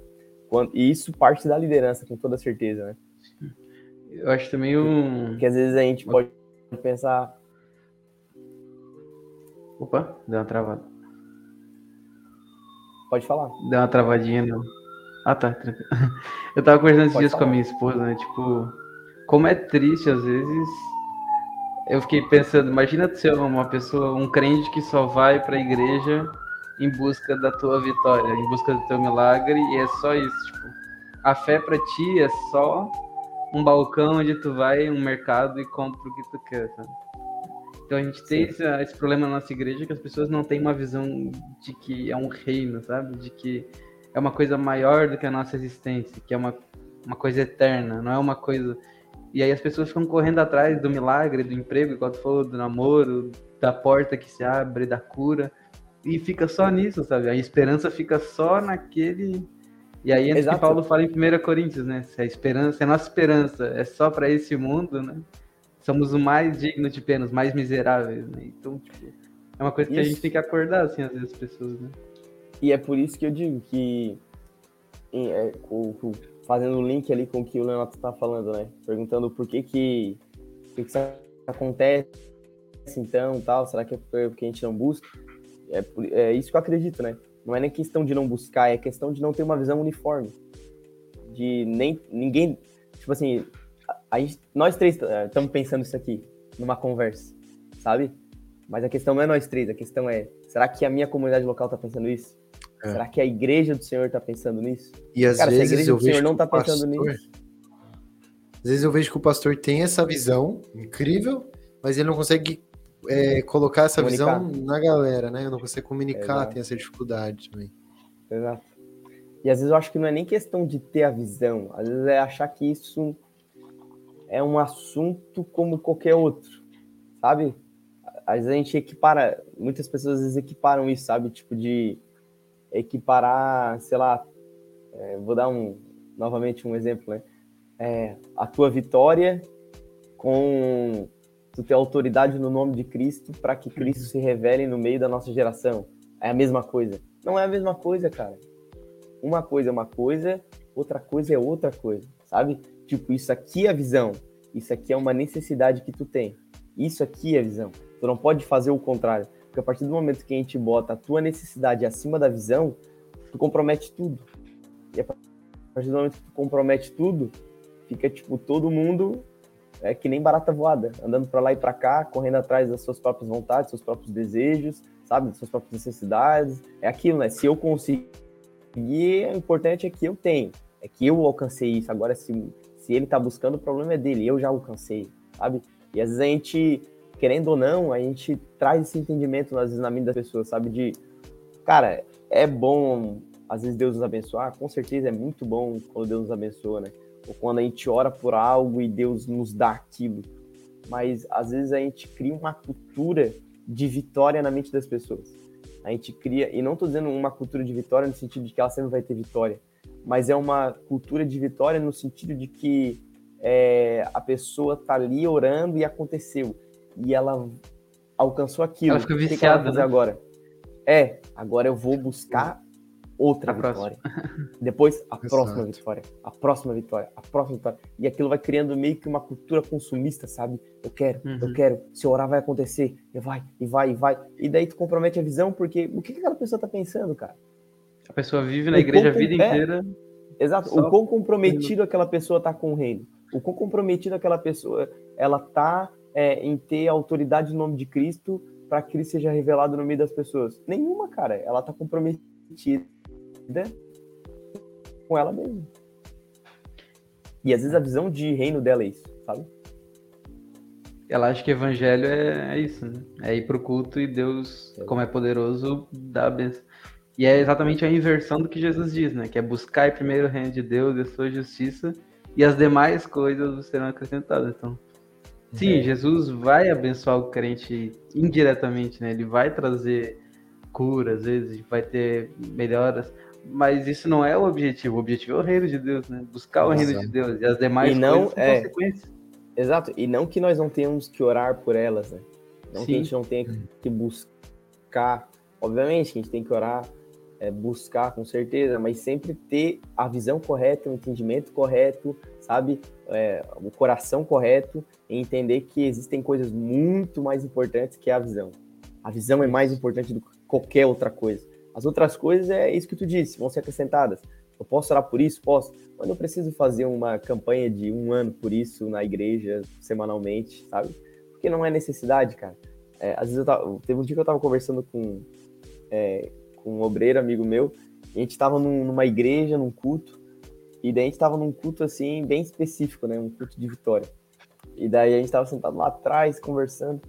Quando- E isso parte da liderança, com toda certeza, né? eu acho também um. Porque às vezes a gente pode pensar, Opa, deu uma travada. pode falar. Deu uma travadinha, não. Ah, tá. Eu tava conversando esses dias com a falar. minha esposa, né? Tipo, como é triste às vezes. Eu fiquei pensando, imagina tu ser uma pessoa, um crente que só vai pra igreja em busca da tua vitória, em busca do teu milagre, e é só isso, tipo. A fé pra ti é só um balcão onde tu vai, um mercado e compra o que tu quer, sabe? Então a gente tem esse, esse, problema na nossa igreja que as pessoas não têm uma visão de que é um reino, sabe? De que é uma coisa maior do que a nossa existência, que é uma, uma coisa eterna, não é uma coisa. E aí as pessoas ficam correndo atrás do milagre, do emprego, igual tu falou, do namoro, da porta que se abre, da cura, e fica só nisso, sabe? A esperança fica só naquele. E aí é que Paulo fala em 1 Coríntios, né? Se a esperança, se a nossa esperança é só para esse mundo, né? Somos o mais digno de pena, os mais miseráveis, né? Então, tipo, é uma coisa que isso. a gente tem que acordar, assim, às vezes, as pessoas, né? E é por isso que eu digo que, é, fazendo o link ali com o que o Leonardo está falando, né? Perguntando por que que, que, que isso acontece então, tal, será que é porque a gente não busca? É, é isso que eu acredito, né? Não é nem questão de não buscar, é questão de não ter uma visão uniforme. De nem ninguém, tipo assim, a, a gente, nós três estamos é, pensando isso aqui numa conversa, sabe? Mas a questão não é nós três, a questão é, será que a minha comunidade local está pensando isso? É. Será que a igreja do Senhor está pensando nisso? E às Cara, vezes se a igreja eu do Senhor não está pensando nisso. Às vezes eu vejo que o pastor tem essa visão incrível, mas ele não consegue é, colocar essa comunicar. visão na galera, né? Eu não consigo comunicar, Exato. tem essa dificuldade também. Exato. E às vezes eu acho que não é nem questão de ter a visão, às vezes é achar que isso é um assunto como qualquer outro, sabe? Às vezes a gente equipara, muitas pessoas às vezes equiparam isso, sabe? Tipo de equiparar, sei lá, é, vou dar um novamente um exemplo, né? É, a tua vitória com tu ter autoridade no nome de Cristo para que Cristo uhum. se revele no meio da nossa geração. É a mesma coisa. Não é a mesma coisa, cara. Uma coisa é uma coisa, outra coisa é outra coisa, sabe? Tipo, isso aqui é a visão. Isso aqui é uma necessidade que tu tem. Isso aqui é a visão. Tu não pode fazer o contrário. Porque a partir do momento que a gente bota a tua necessidade acima da visão, tu compromete tudo. E a partir do momento que tu compromete tudo, fica tipo todo mundo é que nem barata voada, andando para lá e para cá, correndo atrás das suas próprias vontades, seus próprios desejos, sabe, das suas próprias necessidades. É aquilo, né? Se eu conseguir, o importante é que eu tenho, é que eu alcancei isso. Agora, se, se ele tá buscando, o problema é dele, eu já alcancei, sabe? E às vezes a gente, querendo ou não, a gente traz esse entendimento, às vezes, na mente das pessoas, sabe? De, cara, é bom, às vezes, Deus nos abençoar, com certeza é muito bom quando Deus nos abençoa, né? ou quando a gente ora por algo e Deus nos dá aquilo. Mas às vezes a gente cria uma cultura de vitória na mente das pessoas. A gente cria, e não estou dizendo uma cultura de vitória no sentido de que ela sempre vai ter vitória, mas é uma cultura de vitória no sentido de que é, a pessoa tá ali orando e aconteceu. E ela alcançou aquilo. Ela fica viciada, o que, ela vai fazer né? agora? É, agora eu vou buscar outra a vitória. Próxima. Depois, a Exato. próxima vitória. A próxima vitória. A próxima vitória. E aquilo vai criando meio que uma cultura consumista, sabe? Eu quero, uhum. eu quero. Se orar vai acontecer. E vai, e vai, e vai. E daí tu compromete a visão, porque o que aquela pessoa tá pensando, cara? A pessoa vive na o igreja a vida é, inteira. Exato. Só... O quão comprometido aquela pessoa tá com o reino. O quão comprometido aquela pessoa ela tá é, em ter autoridade no nome de Cristo para que Cristo seja revelado no meio das pessoas. Nenhuma, cara. Ela tá comprometida com ela mesma. E às vezes a visão de reino dela é isso, sabe? Ela acha que evangelho é, é isso, né? É ir pro culto e Deus, é. como é poderoso, dá a benção. E é exatamente a inversão do que Jesus diz, né? Que é buscar primeiro o reino de Deus e a sua justiça, e as demais coisas serão acrescentadas. Então, sim, é. Jesus vai abençoar o crente indiretamente, né? Ele vai trazer cura, às vezes vai ter melhoras, mas isso não é o objetivo. O objetivo é o reino de Deus, né? Buscar o reino de Deus e as demais e não, é... consequências. Exato, e não que nós não tenhamos que orar por elas, né? Não Sim. que a gente não tenha que buscar, obviamente que a gente tem que orar, é, buscar com certeza, mas sempre ter a visão correta, o entendimento correto, sabe? É, o coração correto e entender que existem coisas muito mais importantes que a visão. A visão é mais importante do que qualquer outra coisa. As outras coisas é isso que tu disse, vão ser acrescentadas. Eu posso orar por isso? Posso. Mas não preciso fazer uma campanha de um ano por isso na igreja, semanalmente, sabe? Porque não é necessidade, cara. É, às vezes eu tava, teve um dia que eu tava conversando com, é, com um obreiro, amigo meu, e a gente tava num, numa igreja, num culto, e daí a gente tava num culto, assim, bem específico, né? Um culto de vitória. E daí a gente tava sentado lá atrás, conversando,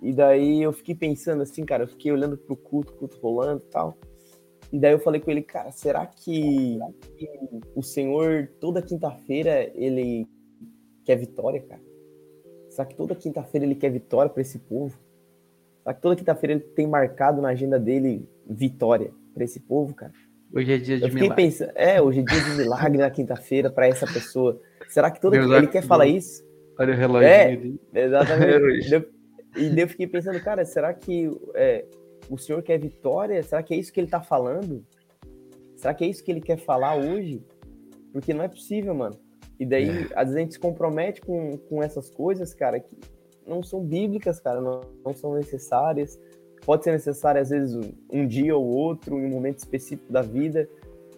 E daí eu fiquei pensando assim, cara, eu fiquei olhando pro culto, culto rolando e tal. E daí eu falei com ele, cara, será que o Senhor, toda quinta-feira, ele quer vitória, cara? Será que toda quinta-feira ele quer vitória para esse povo? Será que toda quinta-feira ele tem marcado na agenda dele vitória para esse povo, cara? Hoje é dia de eu fiquei milagre. pensando, é, hoje é dia de milagre na quinta-feira para essa pessoa. Será que toda ele quer falar isso? Olha o relógio É. ali. Exatamente. Deu- e daí eu fiquei pensando, cara, será que é, o senhor quer vitória? Será que é isso que ele tá falando? Será que é isso que ele quer falar hoje? Porque não é possível, mano. E daí, às vezes, a gente se compromete com, com essas coisas, cara, que não são bíblicas, cara, não, não são necessárias. Pode ser necessário, às vezes, um, um dia ou outro, em um momento específico da vida,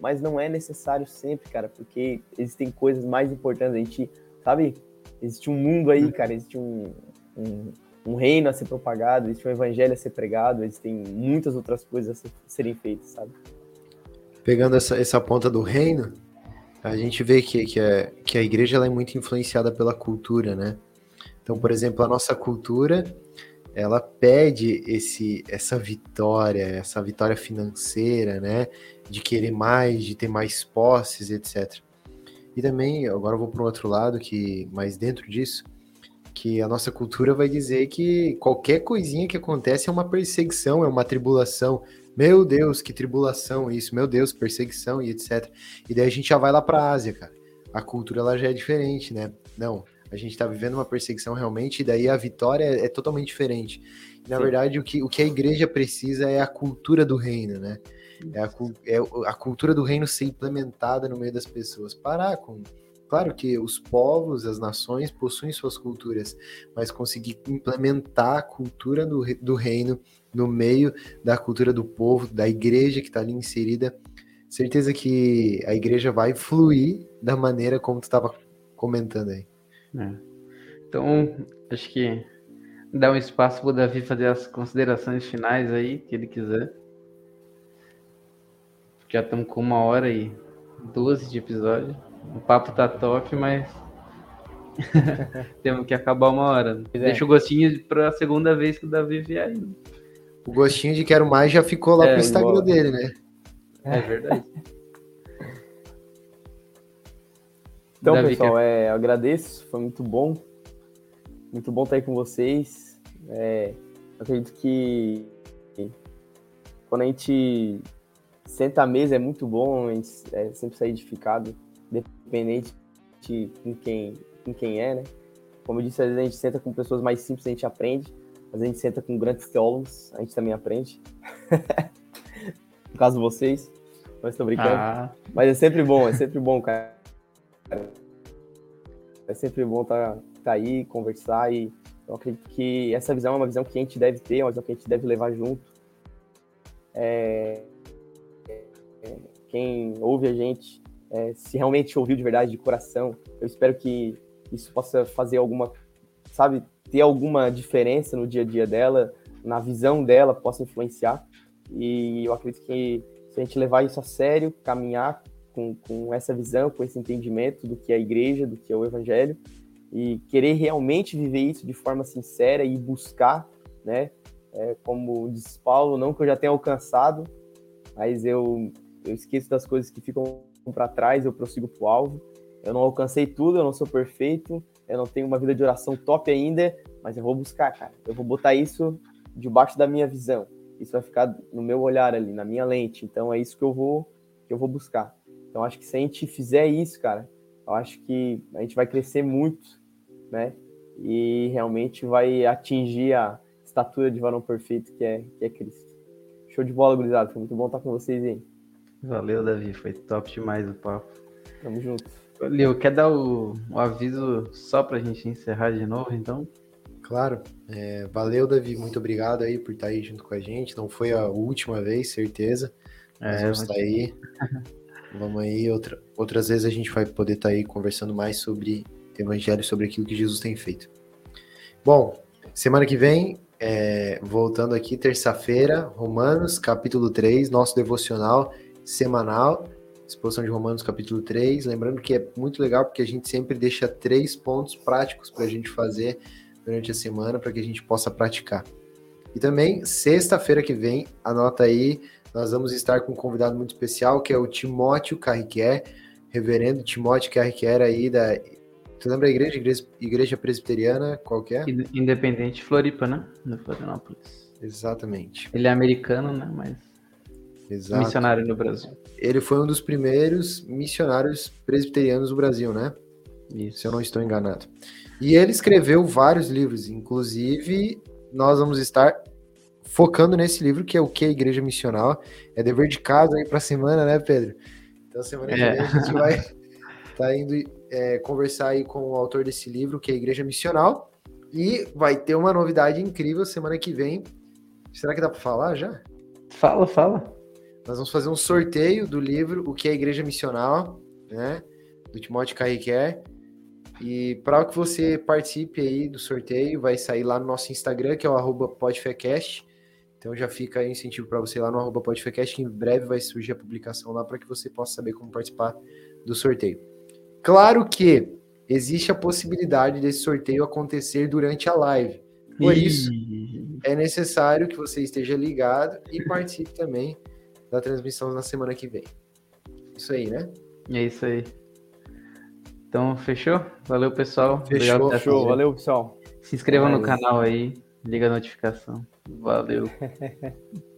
mas não é necessário sempre, cara, porque existem coisas mais importantes. A gente, sabe, existe um mundo aí, cara, existe um, um, um reino a ser propagado, existe um evangelho a ser pregado, existem muitas outras coisas a ser- serem feitas, sabe? Pegando essa, essa ponta do reino, a gente vê que, que, é, que a igreja ela é muito influenciada pela cultura, né? Então, por exemplo, a nossa cultura, ela pede esse, essa vitória, essa vitória financeira, né? De querer mais, de ter mais posses, etc. E também, agora eu vou para o outro lado, que mais dentro disso, que a nossa cultura vai dizer que qualquer coisinha que acontece é uma perseguição, é uma tribulação. Meu Deus, que tribulação isso, meu Deus, perseguição e etc. E daí a gente já vai lá para a Ásia, cara. A cultura ela já é diferente, né? Não, a gente está vivendo uma perseguição realmente, e daí a vitória é, é totalmente diferente. E, na Sim. verdade, o que, o que a igreja precisa é a cultura do reino, né? É a, é a cultura do reino ser implementada no meio das pessoas. Parar com. Claro que os povos, as nações possuem suas culturas, mas conseguir implementar a cultura do, do reino no meio da cultura do povo, da igreja que está ali inserida, certeza que a igreja vai fluir da maneira como tu estava comentando aí. É. Então, acho que dá um espaço pro Davi fazer as considerações finais aí, que ele quiser. Já estamos com uma hora e 12 de episódio. O papo tá top, mas temos que acabar uma hora. é. Deixa o gostinho para a segunda vez que o Davi vier aí. O gostinho de quero mais já ficou lá É, pro Instagram bola. dele, né? É verdade. Então, Davi, pessoal, é, agradeço, foi muito bom. Muito bom estar aí com vocês. É, acredito que quando a gente senta à mesa é muito bom, a gente é, sempre sair edificado, independente de com quem, com quem é, né? Como eu disse, às vezes a gente senta com pessoas mais simples, a gente aprende. Às vezes a gente senta com grandes teólogos, a gente também aprende. no caso vocês, mas estou brincando. Ah, Mas é sempre bom, é sempre bom, cara. É sempre bom estar tá, aí, conversar e eu acredito que essa visão é uma visão que a gente deve ter, é uma visão que a gente deve levar junto. É, é, quem ouve a gente, é, se realmente ouviu de verdade, de coração, eu espero que isso possa fazer alguma, sabe, ter alguma diferença no dia a dia dela, na visão dela, possa influenciar. E eu acredito que se a gente levar isso a sério, caminhar com, com essa visão, com esse entendimento do que é a igreja, do que é o evangelho, e querer realmente viver isso de forma sincera e buscar, né? É, como diz Paulo, não que eu já tenha alcançado, mas eu, eu esqueço das coisas que ficam para trás, eu prossigo para o alvo. Eu não alcancei tudo, eu não sou perfeito, eu não tenho uma vida de oração top ainda, mas eu vou buscar, cara. Eu vou botar isso debaixo da minha visão. Isso vai ficar no meu olhar ali, na minha lente. Então é isso que eu vou que eu vou buscar. Então acho que se a gente fizer isso, cara, eu acho que a gente vai crescer muito, né? E realmente vai atingir a estatura de varão perfeito que é, que é Cristo. Show de bola, gurizada. Foi muito bom estar com vocês aí. valeu, Davi. Foi top demais o papo. Tamo junto. Leo, quer dar o, o aviso só pra gente encerrar de novo, então? Claro. É, valeu, Davi. Muito obrigado aí por estar aí junto com a gente. Não foi a última vez, certeza. Mas É, vamos estar aí. Vamos aí. Outra, outras vezes a gente vai poder estar aí conversando mais sobre evangelho, sobre aquilo que Jesus tem feito. Bom, semana que vem, é, voltando aqui, terça-feira, Romanos, capítulo 3, nosso devocional semanal. Exposição de Romanos, capítulo 3. Lembrando que é muito legal porque a gente sempre deixa três pontos práticos para a gente fazer durante a semana para que a gente possa praticar. E também, sexta-feira que vem, anota aí, nós vamos estar com um convidado muito especial, que é o Timóteo Carriquer, reverendo Timóteo Carriquer aí da... Tu lembra a igreja? Igreja, igreja Presbiteriana, qual que é? Independente Floripa, né? No Florianópolis. Exatamente. Ele é americano, né? Mas Exato. missionário no Brasil. Ele foi um dos primeiros missionários presbiterianos do Brasil, né? Isso. Se eu não estou enganado. E ele escreveu vários livros, inclusive nós vamos estar focando nesse livro que é o que a Igreja Missional. É dever de casa aí para a semana, né, Pedro? Então semana que É. vem a gente vai tá indo é, conversar aí com o autor desse livro, que é a Igreja Missional. E vai ter uma novidade incrível semana que vem. Será que dá para falar já? Fala, fala. Nós vamos fazer um sorteio do livro O que é a Igreja Missional, né? Do Timóteo Carriquer. E para que você participe aí do sorteio, vai sair lá no nosso Instagram, que é o arroba podfecast. Então já fica aí o incentivo para você ir lá no arroba podfecast, que em breve vai surgir a publicação lá para que você possa saber como participar do sorteio. Claro que existe a possibilidade desse sorteio acontecer durante a live. Por isso, é necessário que você esteja ligado e participe também da transmissão na semana que vem. Isso aí, né? É isso aí. Então, fechou? Valeu, pessoal. Fechou, assistido. valeu, pessoal. Se inscreva no Valeu. canal aí, liga a notificação. Valeu.